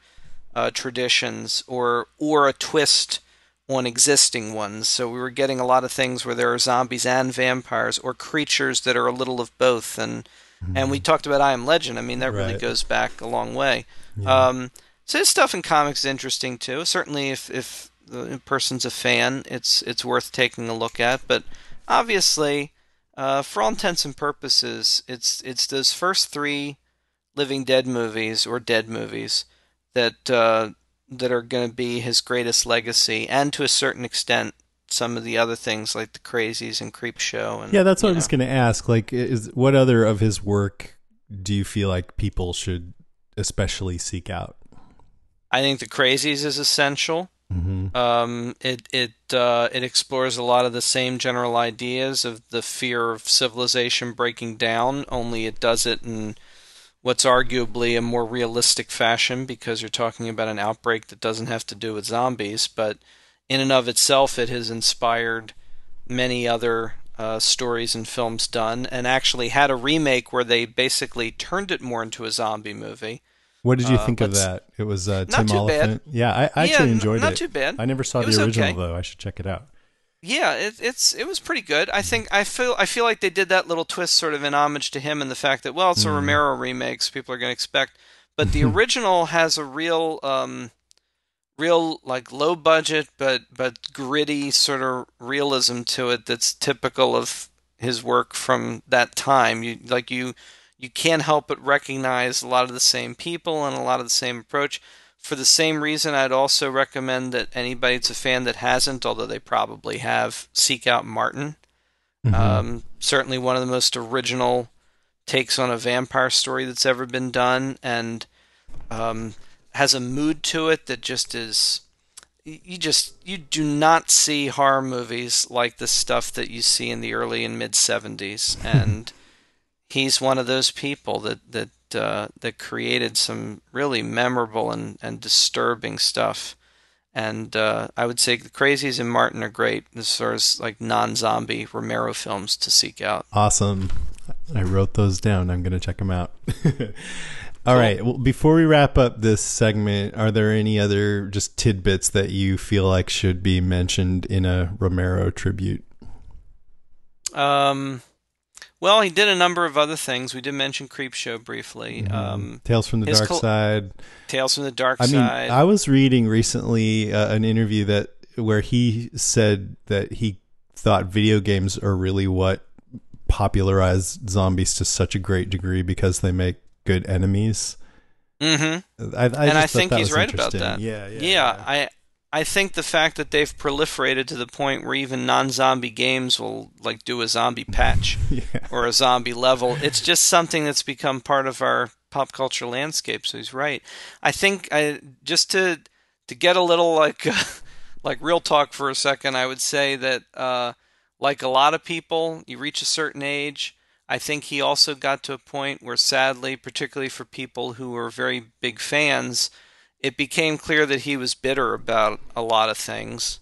uh, traditions or or a twist on existing ones. So we were getting a lot of things where there are zombies and vampires or creatures that are a little of both and and we talked about I Am Legend. I mean that really goes back a long way. Um, so his stuff in comics is interesting too. Certainly if if the person's a fan, it's it's worth taking a look at, but obviously uh, for all intents and purposes, it's it's those first three Living Dead movies or Dead movies that uh, that are going to be his greatest legacy, and to a certain extent, some of the other things like the Crazies and Creepshow. And Yeah, that's what you I was going to ask. Like, is what other of his work do you feel like people should especially seek out? I think the Crazies is essential. Mm-hmm. Um, it it uh, it explores a lot of the same general ideas of the fear of civilization breaking down. Only it does it in what's arguably a more realistic fashion because you're talking about an outbreak that doesn't have to do with zombies, but in and of itself, it has inspired many other uh, stories and films done, and actually had a remake where they basically turned it more into a zombie movie. What did you Uh, think of that? It was uh, Not Tim bad. Olyphant. Yeah, I, I Yeah, actually n- enjoyed not it. too bad. I never saw It the original okay. though. I should check it out. Yeah, it, it's it was pretty good. I think I feel I feel like they did that little twist sort of in homage to him and the fact that well, it's a Romero remake, so people are going to expect. But the [laughs] original has a real, um, real like low budget but but gritty sort of realism to it that's typical of his work from that time. You like you you can't help but recognize a lot of the same people and a lot of the same approach. For the same reason, I'd also recommend that anybody that's a fan that hasn't, although they probably have, seek out Martin. Mm-hmm. Um, certainly one of the most original takes on a vampire story that's ever been done, and um, has a mood to it that just is. You just you do not see horror movies like the stuff that you see in the early and mid '70s, [laughs] and he's one of those people that that uh, that created some really memorable and, and disturbing stuff. And uh, I would say the Crazies and Martin are great as far as like non-zombie Romero films to seek out. Awesome. I wrote those down. I'm going to check them out. [laughs] All right. Well, before we wrap up this segment, are there any other just tidbits that you feel like should be mentioned in a Romero tribute? Um, well, he did a number of other things. We did mention Creepshow briefly. Um, Tales from the Dark col- Side. Tales from the Dark I mean, Side. I was reading recently uh, an interview that where he said that he thought video games are really what popularized zombies to such a great degree because they make good enemies. mm-hmm. I, I and I think he's right about that. Yeah, yeah, yeah. I I think the fact that they've proliferated to the point where even non-zombie games will like do a zombie patch [laughs] yeah. or a zombie level, it's just something that's become part of our pop culture landscape. So he's right. I think I just to to get a little like [laughs] like real talk for a second, I would say that uh, like a lot of people, you reach a certain age. I think he also got to a point where, sadly, particularly for people who were very big fans, it became clear that he was bitter about a lot of things.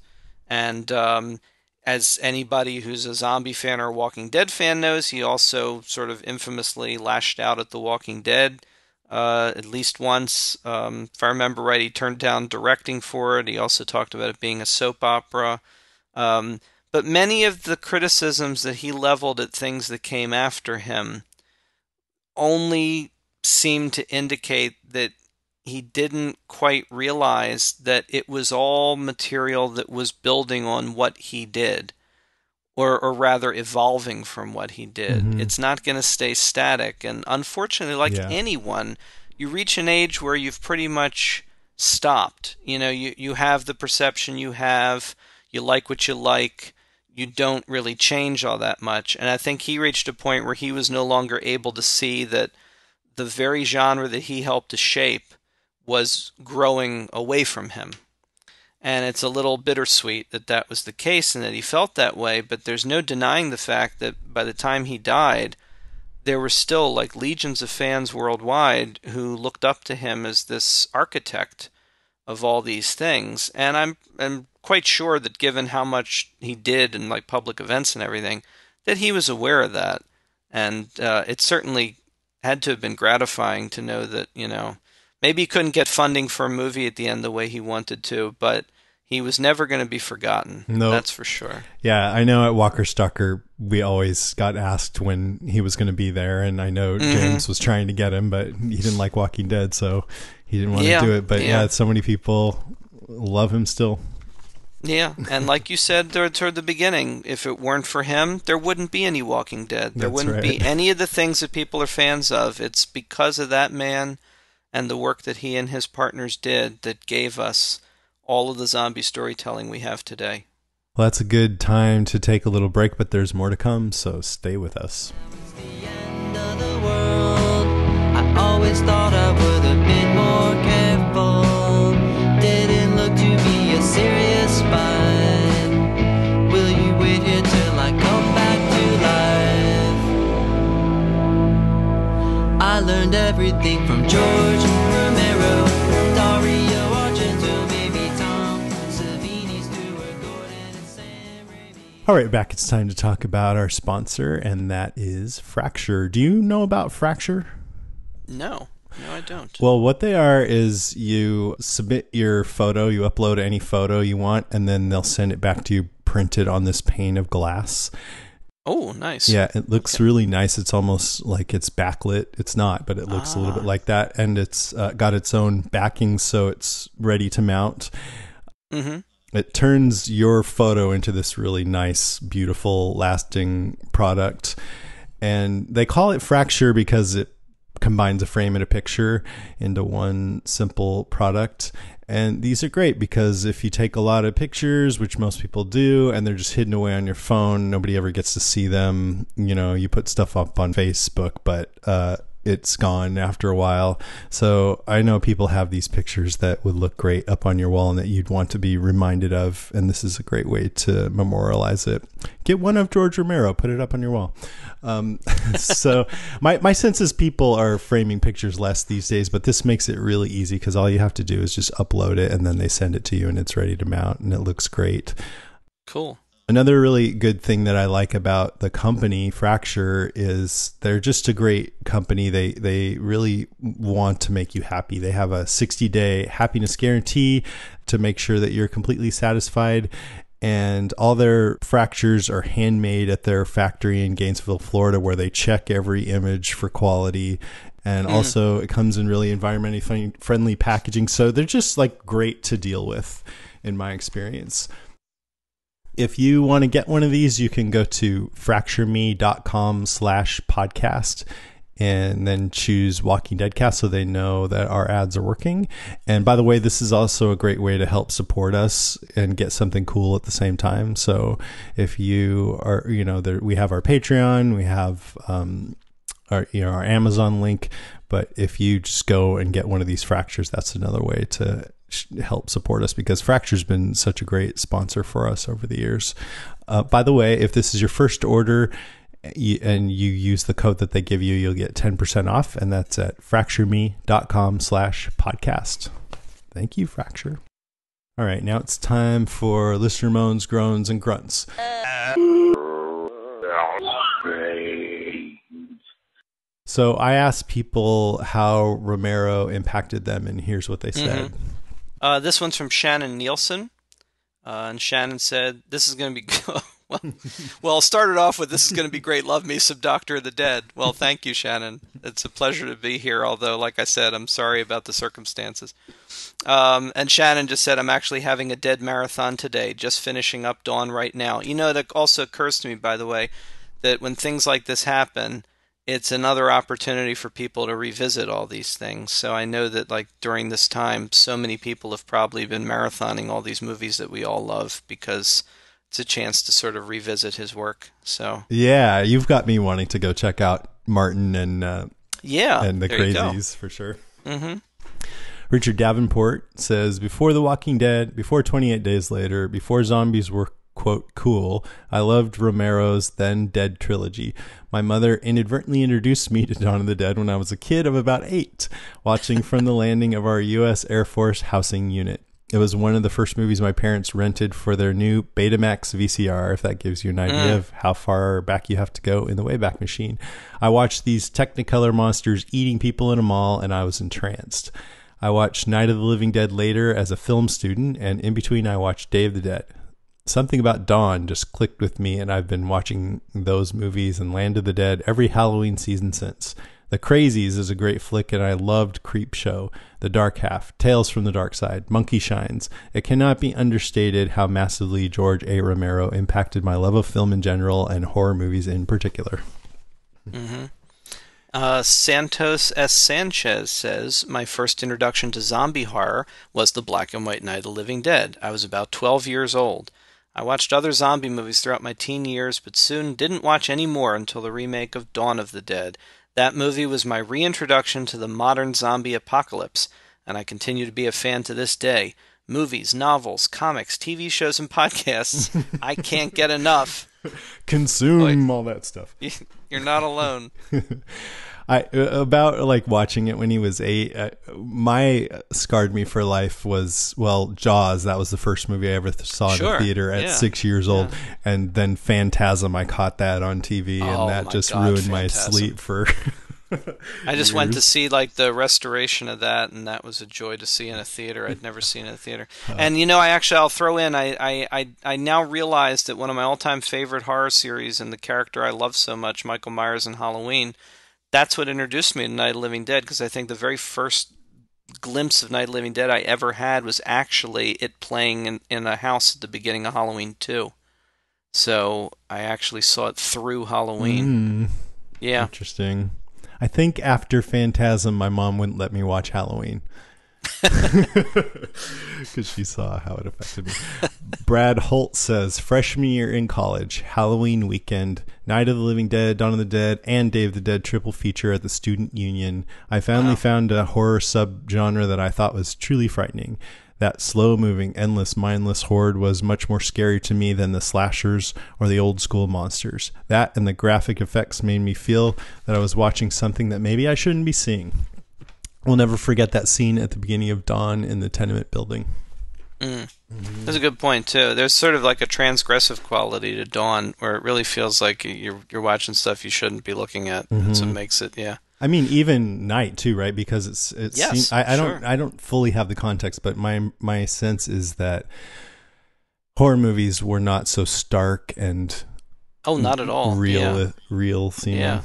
And um, as anybody who's a zombie fan or Walking Dead fan knows, he also sort of infamously lashed out at The Walking Dead uh, at least once. Um, if I remember right, he turned down directing for it. He also talked about it being a soap opera. Um, but many of the criticisms that he leveled at things that came after him only seemed to indicate that he didn't quite realize that it was all material that was building on what he did. or or rather evolving from what he did. Mhm. It's not going to stay static. And unfortunately, like Yeah. anyone, you reach an age where you've pretty much stopped. You know, you you have the perception you have. You like what you like. You don't really change all that much. And I think he reached a point where he was no longer able to see that the very genre that he helped to shape was growing away from him. And it's a little bittersweet that that was the case and that he felt that way, but there's no denying the fact that by the time he died, there were still like legions of fans worldwide who looked up to him as this architect of all these things. And I'm I'm quite sure that given how much he did in like public events and everything, that he was aware of that. And uh, it certainly had to have been gratifying to know that, you know, maybe he couldn't get funding for a movie at the end the way he wanted to, but he was never going to be forgotten. No. That's for sure. Yeah, I know at Walker Stalker we always got asked when he was going to be there, and I know Mm-hmm. James was trying to get him, but he didn't like Walking Dead, so he didn't want Yeah, to do it. But yeah. yeah. so many people love him still. Yeah, and like you said toward the beginning, if it weren't for him, there wouldn't be any Walking Dead. There That's wouldn't be any of the things that people are fans of. It's because of that man and the work that he and his partners did that gave us all of the zombie storytelling we have today. Well, that's a good time to take a little break, but there's more to come, so stay with us. I learned everything from George Romero, Dario Argento, maybe Tom Savini, Stuart Gordon, and Sam Raimi. All right, back. It's time to talk about our sponsor, and that is Fracture. Do you know about Fracture? No, no, I don't. Well, what they are is you submit your photo, you upload any photo you want, and then they'll send it back to you printed on this pane of glass. Oh, nice. Yeah, it looks really nice. It's almost like it's backlit. It's not, but it looks a little bit like that, and it's uh, got its own backing, so it's ready to mount. Mm-hmm. It turns your photo into this really nice, beautiful, lasting product, and they call it Fracture because it combines a frame and a picture into one simple product. And these are great because if you take a lot of pictures, which most people do, and they're just hidden away on your phone, nobody ever gets to see them. You know, you put stuff up on Facebook, but uh, it's gone after a while. So I know people have these pictures that would look great up on your wall and that you'd want to be reminded of. And this is a great way to memorialize it. Get one of George Romero, put it up on your wall. Um, [laughs] so my, my sense is people are framing pictures less these days, but this makes it really easy because all you have to do is just upload it and then they send it to you and it's ready to mount and it looks great. Cool. Another really good thing that I like about the company Fracture is they're just a great company. They they really want to make you happy. They have a 60-day happiness guarantee to make sure that you're completely satisfied and all their fractures are handmade at their factory in Gainesville, Florida where they check every image for quality and hmm. also it comes in really environmentally friendly packaging. So they're just like great to deal with in my experience if you want to get one of these, you can go to fractureme.com slash podcast and then choose Walking Dead Cast so they know that our ads are working. And by the way, this is also a great way to help support us and get something cool at the same time. So if you are, you know, there, we have our Patreon, we have um, our, you know, our Amazon link. But if you just go and get one of these fractures, that's another way to help support us because Fracture's been such a great sponsor for us over the years. Uh, by the way, if this is your first order and you use the code that they give you, you'll get 10% off. And that's at fractureme.com slash podcast. Thank you, Fracture. All right, now it's time for listener moans, groans, and grunts. So I asked people how Romero impacted them, and here's what they said. Uh, this one's from Shannon Nielsen. Uh, and Shannon said, This is going to be [laughs] Well, it started off with this is going to be great. Love me some Doctor of the Dead. Well, thank you, Shannon. It's a pleasure to be here. Although, like I said, I'm sorry about the circumstances. Um, and Shannon just said, I'm actually having a dead marathon today, just finishing up Dawn right now. You know, it also occurs to me, by the way, that when things like this happen, it's another opportunity for people to revisit all these things. So I know that, like, during this time, so many people have probably been marathoning all these movies that we all love because it's a chance to sort of revisit his work. So, Yeah, you've got me wanting to go check out Martin and uh, yeah. and the there you go. Crazies for sure. Mm-hmm. Richard Davenport says, Before The Walking Dead, before 28 Days Later, before zombies were, quote, cool, I loved Romero's Then Dead trilogy. My mother inadvertently introduced me to Dawn of the Dead when I was a kid of about eight, watching from the landing of our U.S. Air Force housing unit. It was one of the first movies my parents rented for their new Betamax VCR, if that gives you an idea mm. of how far back you have to go in the Wayback Machine. I watched these Technicolor monsters eating people in a mall, and I was entranced. I watched Night of the Living Dead later as a film student, and in between, I watched Day of the Dead. Something about Dawn just clicked with me, and I've been watching those movies and Land of the Dead every Halloween season since. The Crazies is a great flick, and I loved Creepshow, The Dark Half, Tales from the Dark Side, Monkey Shines. It cannot be understated how massively George A. Romero impacted my love of film in general and horror movies in particular. Uh, Santos S. Sanchez says, My first introduction to zombie horror was the black and white Night of the Living Dead. I was about 12 years old. I watched other zombie movies throughout my teen years, but soon didn't watch any more until the remake of Dawn of the Dead. That movie was my reintroduction to the modern zombie apocalypse, and I continue to be a fan to this day. Movies, novels, comics, TV shows, and podcasts. [laughs] I can't get enough. Consume all that stuff. [laughs] You're not alone. [laughs] I uh, about like watching it when he was eight. Uh, my scarred me for life was well Jaws. That was the first movie I ever th- saw in Sure, the theater at yeah, six years old, and then Phantasm. I caught that on TV, Oh, and that just God, ruined my sleep for. [laughs] I just went to see like the restoration of that, and that was a joy to see in a theater. I'd never seen in a theater. And you know, I actually I'll throw in I, I, I, I now realize that one of my all-time favorite horror series and the character I love so much, Michael Myers in Halloween, that's what introduced me to Night of the Living Dead because I think the very first glimpse of Night of the Living Dead I ever had was actually it playing in, in a house at the beginning of Halloween 2. So I actually saw it through Halloween. Hmm, Yeah. interesting. I think after Phantasm, my mom wouldn't let me watch Halloween [laughs] because she saw how it affected me. Brad Holt says freshman year in college, Halloween weekend, Night of the Living Dead, Dawn of the Dead, and Day of the Dead triple feature at the Student Union. I finally found a horror subgenre that I thought was truly frightening. That slow moving, endless, mindless horde was much more scary to me than the slashers or the old school monsters. That and the graphic effects made me feel that I was watching something that maybe I shouldn't be seeing. We'll never forget that scene at the beginning of Dawn in the tenement building. Mm. Mm-hmm. That's a good point too. There's sort of like a transgressive quality to Dawn, where it really feels like you're you're watching stuff you shouldn't be looking at. That's what mm-hmm. makes it, yeah. I mean, even night too, right? Because it's it's. Yes, I, I don't sure. I don't fully have the context, but my my sense is that horror movies were not so stark and Oh, not at all. real Yeah. real. You know? yeah.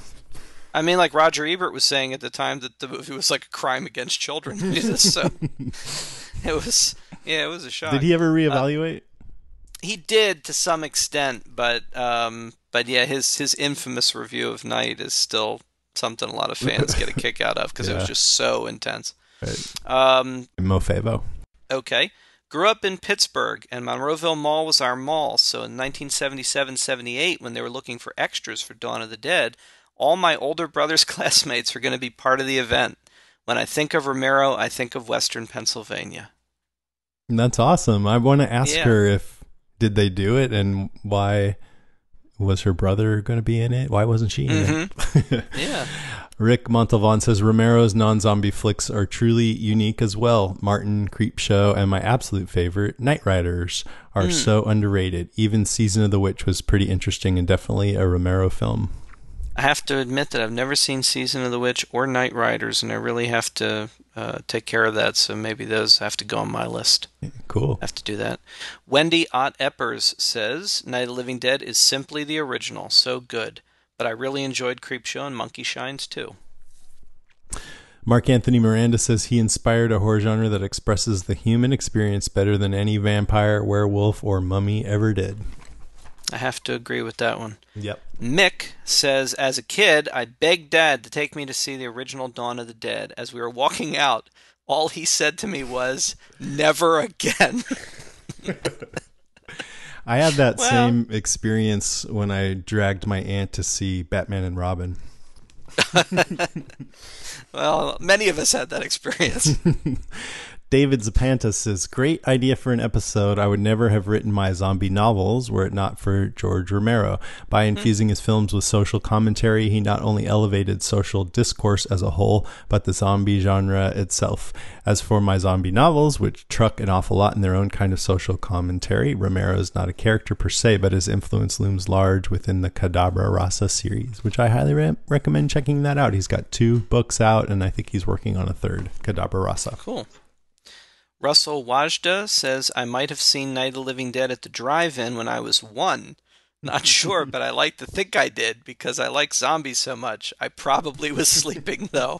I mean, like Roger Ebert was saying at the time that the movie was like a crime against children. [laughs] so it was, yeah, it was a shock. Did he ever reevaluate? He did to some extent, but um, but yeah, his his infamous review of Night is still something a lot of fans get a [laughs] kick out of because it was just so intense. Right. Um, Mofavo. Okay. Grew up in Pittsburgh, and Monroeville Mall was our mall. So in 1977 78, when they were looking for extras for Dawn of the Dead, all my older brother's [laughs] classmates are going to be part of the event. When I think of Romero, I think of Western Pennsylvania. That's awesome. I want to ask Yeah. her if did they do it and why was her brother going to be in it? Why wasn't she in? Mm-hmm. [laughs] Yeah. Rick Montalvan says Romero's non-zombie flicks are truly unique as well. Martin, Creepshow, and my absolute favorite, Knightriders, are Hmm. so underrated. Even Season of the Witch was pretty interesting and definitely a Romero film. I have to admit that I've never seen Season of the Witch or Knightriders, and I really have to uh, take care of that. So maybe those have to go on my list. Cool. I have to do that. Wendy Ott Eppers says Night of the Living Dead is simply the original, so good. But I really enjoyed Creepshow and Monkey Shines too. Mark Anthony Miranda says he inspired a horror genre that expresses the human experience better than any vampire, werewolf, or mummy ever did. I have to agree with that one. Yep. Mick says, as a kid, I begged Dad to take me to see the original Dawn of the Dead. As we were walking out, all he said to me was, "Never again." [laughs] I had that Well- same experience when I dragged my aunt to see Batman and Robin. [laughs] well, many of us had that experience. [laughs] David Zapanta says, Great idea for an episode. I would never have written my zombie novels were it not for George Romero. By hmm. infusing his films with social commentary, he not only elevated social discourse as a whole, but the zombie genre itself. As for my zombie novels, which truck an awful lot in their own kind of social commentary, Romero is not a character per se, but his influence looms large within the Cadabra Rasa series, which I highly re- recommend checking that out. He's got two books out, and I think he's working on a third, Cadabra Rasa. Cool. Russell Wajda says, I might have seen Night of the Living Dead at the drive in when I was one. Not [laughs] sure, but I like to think I did because I like zombies so much. I probably was [laughs] sleeping though.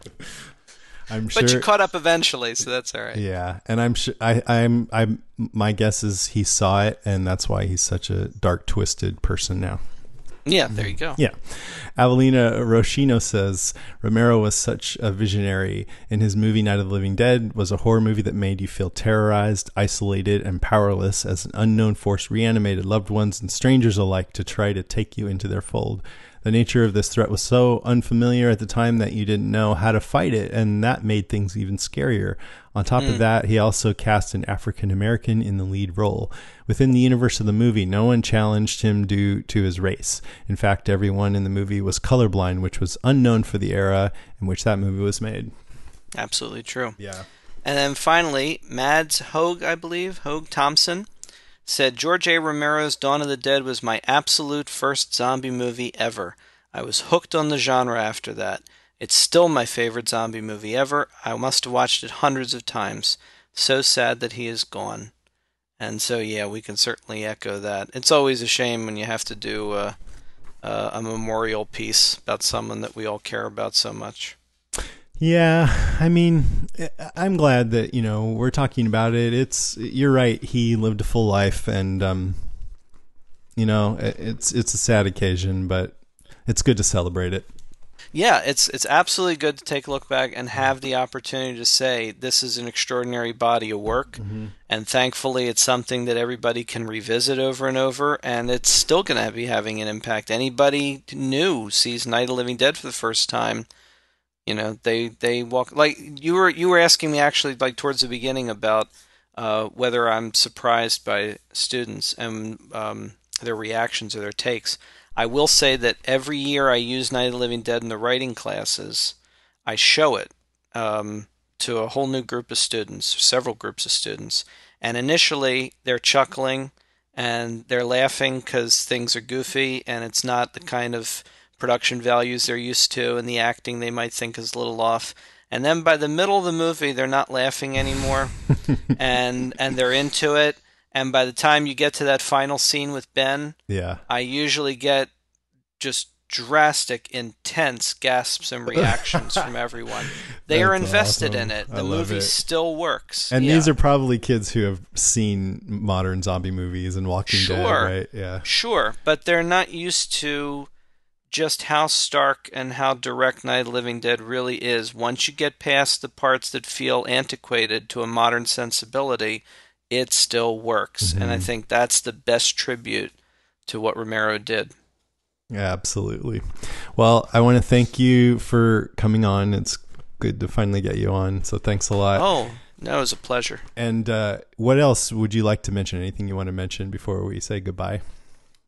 I'm sure. But you caught up eventually, so that's all right. Yeah, and I'm sure I, I'm I'm my guess is he saw it, and that's why he's such a dark, twisted person now. Yeah, there you go. Yeah, Avelina Roshino says Romero was such a visionary, In his movie Night of the Living Dead was a horror movie that made you feel terrorized, isolated, and powerless as an unknown force reanimated loved ones and strangers alike to try to take you into their fold. The nature of this threat was so unfamiliar at the time that you didn't know how to fight it, and that made things even scarier. On top of mm. that, he also cast an African American in the lead role. Within the universe of the movie, no one challenged him due to his race. In fact, everyone in the movie was colorblind, which was unknown for the era in which that movie was made. Absolutely true. Yeah. And then finally, Mads Hogue, I believe, Hogue Thompson, said George A. Romero's Dawn of the Dead was my absolute first zombie movie ever. I was hooked on the genre after that. It's still my favorite zombie movie ever. I must have watched it hundreds of times. So sad that he is gone. And so, yeah, we can certainly echo that. It's always a shame when you have to do uh, a memorial piece about someone that we all care about so much. Yeah, I mean, I'm glad that you know we're talking about it. It's you're right. He lived a full life, and um, you know, it's it's a sad occasion, but it's good to celebrate it. Yeah, it's it's absolutely good to take a look back and have the opportunity to say this is an extraordinary body of work, and thankfully it's something that everybody can revisit over and over, and it's still going to be having an impact. Anybody new sees Night of the Living Dead for the first time, you know, they they walk like you were you were asking me actually like towards the beginning about uh, whether I'm surprised by students and um, their reactions or their takes. I will say that every year I use Night of the Living Dead in the writing classes, I show it um, to a whole new group of students, several groups of students, and initially they're chuckling and they're laughing because things are goofy and it's not the kind of production values they're used to, and the acting they might think is a little off. And then by the middle of the movie, they're not laughing anymore, [laughs] and and they're into it. And by the time you get to that final scene with Ben, Yeah, I usually get just drastic, intense gasps and reactions [laughs] from everyone. They are invested awesome. in it. The movie it. still works. and Yeah. these are probably kids who have seen modern zombie movies and Walking Dead, Sure. right? Yeah, Sure, but they're not used to just how stark and how direct Night of the Living Dead really is. Once you get past the parts that feel antiquated to a modern sensibility, it still works. And I think that's the best tribute to what Romero did. Yeah, absolutely. Well, I want to thank you for coming on. It's good to finally get you on. So thanks a lot. Oh, no, it was a pleasure. And uh, what else would you like to mention? Anything you want to mention before we say goodbye?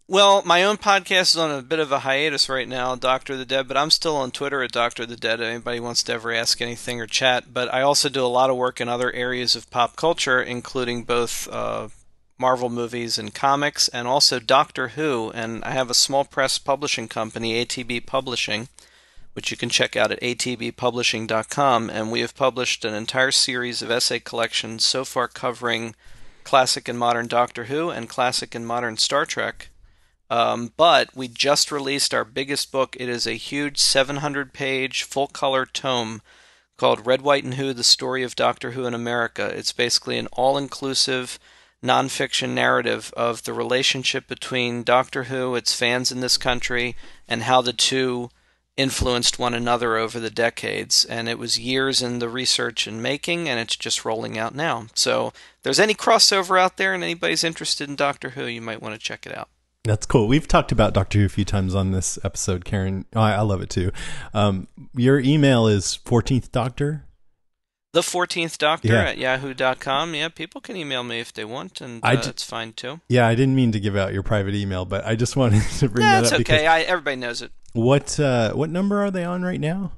Well, my own podcast is on a bit of a hiatus right now, Doctor the Dead, but I'm still on Twitter at Doctor the Dead. If anybody wants to ever ask anything or chat, but I also do a lot of work in other areas of pop culture, including both uh, Marvel movies and comics, and also Doctor Who. And I have a small press publishing company, ATB Publishing, which you can check out at atbpublishing.com. And we have published an entire series of essay collections so far covering classic and modern Doctor Who and classic and modern Star Trek. Um, but we just released our biggest book. It is a huge 700 page full color tome called Red, White, and Who The Story of Doctor Who in America. It's basically an all inclusive nonfiction narrative of the relationship between Doctor Who, its fans in this country, and how the two influenced one another over the decades. And it was years in the research and making, and it's just rolling out now. So, if there's any crossover out there and anybody's interested in Doctor Who, you might want to check it out. That's cool. We've talked about Doctor Who a few times on this episode, Karen. Oh, I, I love it too. Um, your email is 14th Doctor. The 14th Doctor Yeah. at yahoo.com. Yeah, people can email me if they want, and I uh, d- it's fine too. Yeah, I didn't mean to give out your private email, but I just wanted [laughs] to bring Yeah, that up okay. I, everybody knows it. what uh, what number are they on right now?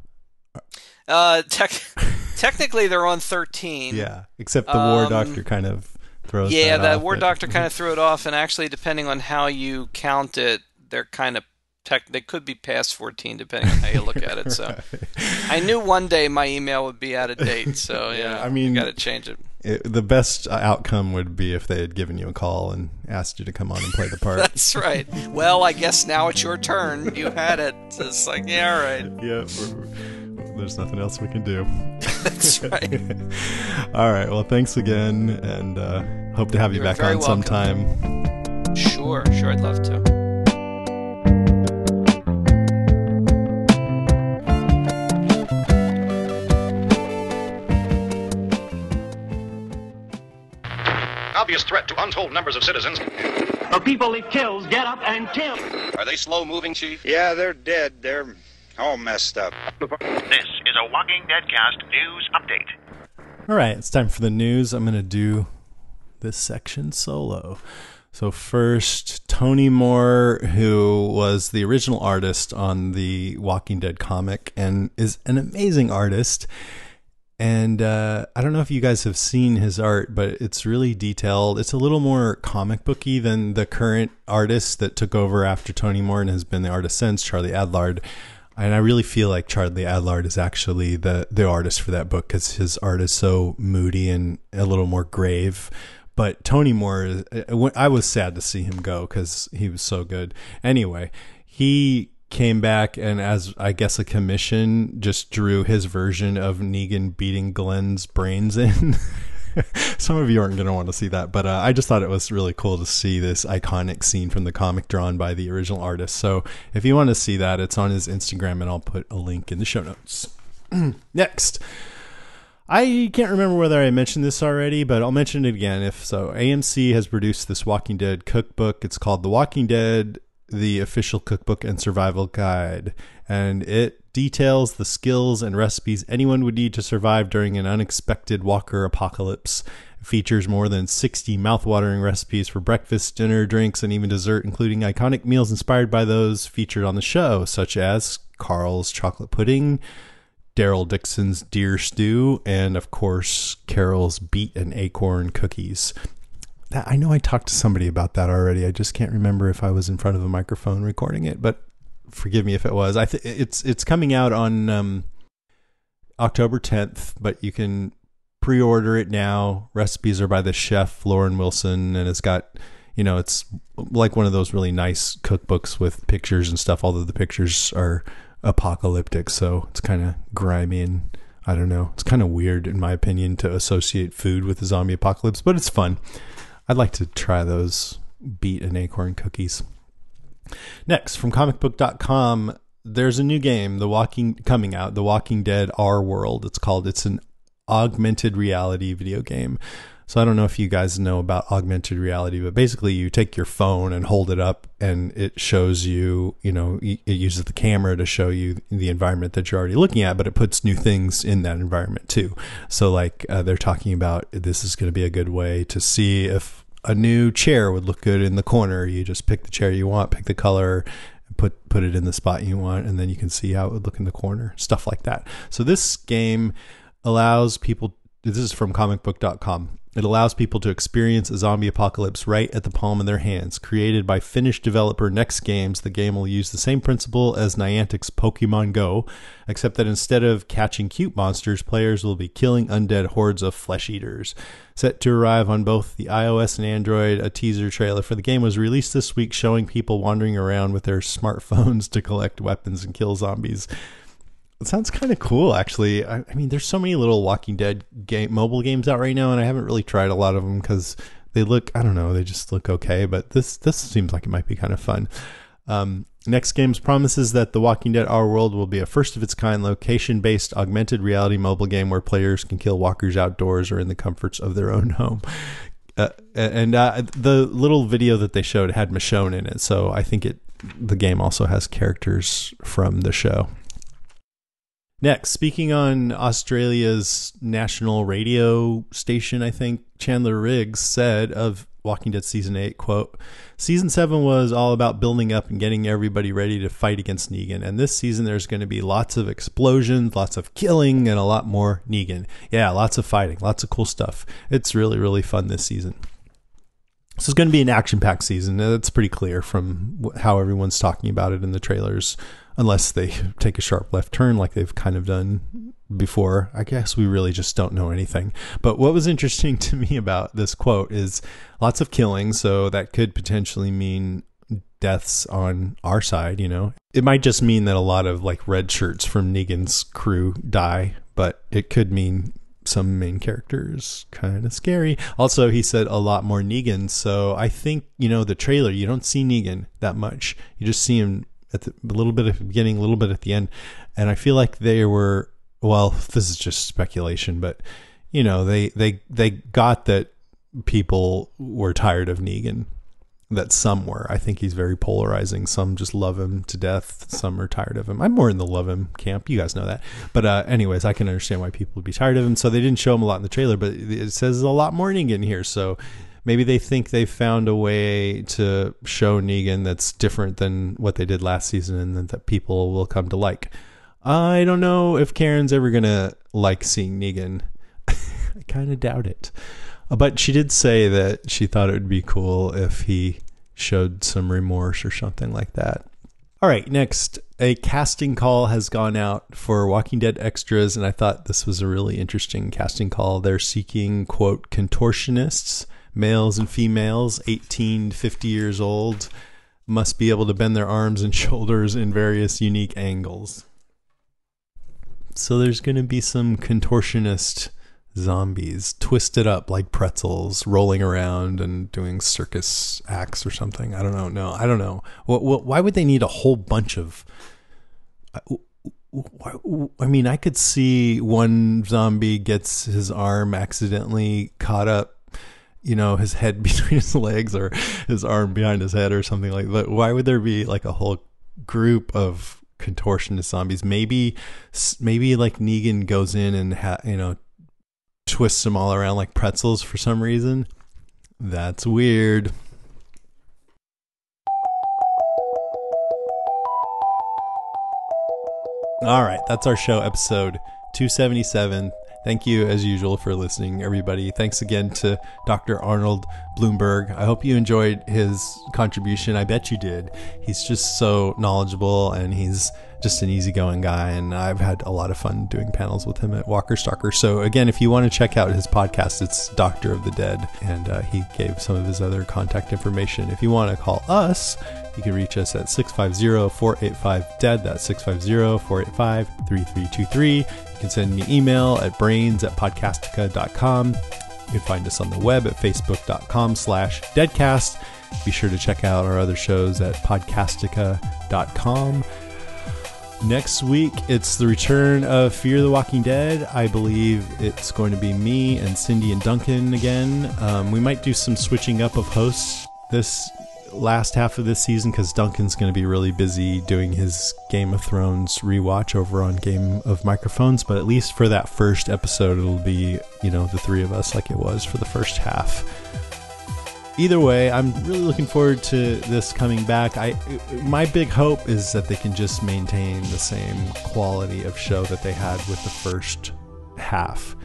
Uh, tech, [laughs] technically, they're on 13. Yeah, except the War Um, Doctor kind of throws. Yeah, that the off, War Doctor kind of [laughs] threw it off, and actually, depending on how you count it, they're kind of tech. They could be past 14, depending on how you look at it. So, [laughs] I knew one day my email would be out of date. So, [laughs] yeah, I mean- got to change it. It, the best outcome would be if they had given you a call and asked you to come on and play the part. That's right. Well, I guess now it's your turn. You had it. So it's like, yeah, all right. yeah, we're- there's nothing else we can do. That's right. All right. Well, thanks again, and uh, hope to have you You're back on welcome. sometime. Sure, sure, I'd love to. Obvious threat to untold numbers of citizens. The people it kills get up and kill. Are they slow moving, Chief? Yeah, they're dead. They're all messed up. This is a Walking Deadcast news update. All right, it's time for the news. I'm going to do this section solo. So, first, Tony Moore, who was the original artist on the Walking Dead comic and is an amazing artist. And uh, I don't know if you guys have seen his art, but it's really detailed. It's a little more comic booky than the current artist that took over after Tony Moore and has been the artist since, Charlie Adlard. And I really feel like Charlie Adlard is actually the the artist for that book because his art is so moody and a little more grave. But Tony Moore, I was sad to see him go because he was so good. Anyway, he came back and, as I guess a commission, just drew his version of Negan beating Glenn's brains in. [laughs] Some of you aren't going to want to see that, but uh, I just thought it was really cool to see this iconic scene from the comic drawn by the original artist. So if you want to see that, it's on his Instagram, and I'll put a link in the show notes. [clears throat] Next. I can't remember whether I mentioned this already, but I'll mention it again if so. AMC has produced this Walking Dead cookbook. It's called The Walking Dead, the official cookbook and survival guide. And it details the skills and recipes anyone would need to survive during an unexpected walker apocalypse. It features more than 60 mouthwatering recipes for breakfast, dinner, drinks, and even dessert, including iconic meals inspired by those featured on the show, such as Carl's chocolate pudding, Daryl Dixon's deer stew, and of course Carol's beet and acorn cookies. That, I know I talked to somebody about that already. I just can't remember if I was in front of a microphone recording it, but forgive me if it was. I th- it's it's coming out on um, October 10th, but you can pre-order it now. Recipes are by the chef Lauren Wilson, and it's got you know it's like one of those really nice cookbooks with pictures and stuff. Although the pictures are apocalyptic, so it's kind of grimy and I don't know. It's kind of weird, in my opinion, to associate food with the zombie apocalypse, but it's fun. I'd like to try those beet and acorn cookies. Next, from comicbook.com, there's a new game, The Walking coming out, The Walking Dead Our World. It's called it's an augmented reality video game. So I don't know if you guys know about augmented reality, but basically you take your phone and hold it up and it shows you, you know, it uses the camera to show you the environment that you're already looking at, but it puts new things in that environment too. So like uh, they're talking about this is going to be a good way to see if a new chair would look good in the corner. You just pick the chair you want, pick the color, put put it in the spot you want, and then you can see how it would look in the corner. Stuff like that. So this game allows people. This is from comicbook.com. It allows people to experience a zombie apocalypse right at the palm of their hands. Created by Finnish developer Next Games, the game will use the same principle as Niantic's Pokemon Go, except that instead of catching cute monsters, players will be killing undead hordes of flesh eaters. Set to arrive on both the iOS and Android, a teaser trailer for the game was released this week showing people wandering around with their [laughs] smartphones to collect weapons and kill zombies. It sounds kind of cool, actually. I, I, mean, there's so many little Walking Dead game mobile games out right now, and I haven't really tried a lot of them because they look, I don't know, they just look okay. But this this seems like it might be kind of fun. Um, Next Games promises that The Walking Dead Our World will be a first of its kind location based augmented reality mobile game where players can kill walkers outdoors or in the comforts of their own [laughs] home. Uh, and uh, the little video that they showed had Michonne in it, so I think it the game also has characters from the show. Next, speaking on Australia's national radio station, I think Chandler Riggs said of Walking Dead season 8, quote, "Season 7 was all about building up and getting everybody ready to fight against Negan, and this season there's going to be lots of explosions, lots of killing and a lot more Negan. Yeah, lots of fighting, lots of cool stuff. It's really really fun this season." So it's going to be an action-packed season. Uh, That's pretty clear from how everyone's talking about it in the trailers unless they [laughs] take a sharp left turn like they've kind of done before. I guess we really just don't know anything. But what was [laughs] interesting to me about this quote is lots of killing, so that could potentially mean deaths on our side, you know. It might just mean that a lot of like red shirts from Negan's crew die, but it could mean some main characters kind of scary. Also, he said a lot more Negan, so I think, you know, the trailer, you don't see Negan that much. You just see him at the, a little bit at the beginning, a little bit at the end, and I feel like they were. Well, this is just speculation, but you know, they they they got that people were tired of Negan. That some were. I think he's very polarizing. Some just love him to death. Some are tired of him. I'm more in the love him camp. You guys know that. But uh, anyways, I can understand why people would be tired of him. So they didn't show him a lot in the trailer, but it says a lot more Negan here. So maybe they think they found a way to show Negan that's different than what they did last season and that people will come to like. I don't know if Karen's ever to like seeing Negan. [laughs] I kind of doubt it. But she did say that she thought it would be cool if he showed some remorse or something like that. All right, next, a casting call has gone out for Walking Dead extras, and I thought this was a really interesting casting call. They're seeking, quote, contortionists males and females, 18 to 50 years old, must be able to bend their arms and [laughs] shoulders in various unique angles. So there's going to be some contortionist zombies twisted up like pretzels, rolling around and doing circus acts or something. I don't know. No, I don't know. why would they need a whole bunch of? I mean, I could see one zombie gets his arm accidentally caught up you know his head [laughs] between his legs or his arm behind his head or something like that why would there be like a whole group of contortionist zombies maybe maybe like negan goes in and ha- you know twists them all around like pretzels for some reason that's weird all right that's our show episode 277 Thank you, as usual, for listening, everybody. Thanks again to Dr. Arnold Blumberg. I hope you enjoyed his contribution. I bet you did. He's just so knowledgeable and he's just an easygoing guy. And I've had a lot of fun doing panels with him at Walker Stalker. So, again, if you want to check out his podcast, it's Doctor of the Dead. And uh, he gave some of his other contact information. If you want to call us, you can reach us at 650 485 DEAD. That's 650 485 3323. You can send me email at brains at podcastica.com. You can find us on the web at facebook.com slash deadcast. Be sure to check out our other shows at podcastica.com. Next week, it's the return of Fear the Walking Dead. I believe it's going to be me and Cindy and Duncan again. Um, we might do some switching up of hosts this last half of this season because Duncan's going to be really busy doing his Game of Thrones rewatch over on Game of Microphones. But at least for that first episode, it'll be, you know, the three of us like it was for the first half. Either way, I'm really looking forward to this coming back. I my big hope is that they can just maintain the same quality of show that they had with the first half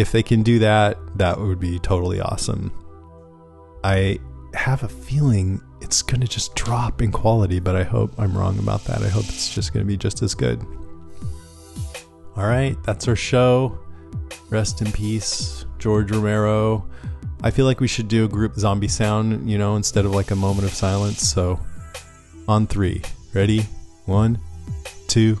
if they can do that, that would be totally awesome. I have a feeling it's going to just drop in quality, but I hope I'm wrong about that. I hope it's just going to be just as good. All right, that's our show. Rest in peace, George Romero. I feel like we should do a group zombie sound, you know, instead of like a moment of silence. So, on three, ready? One, two.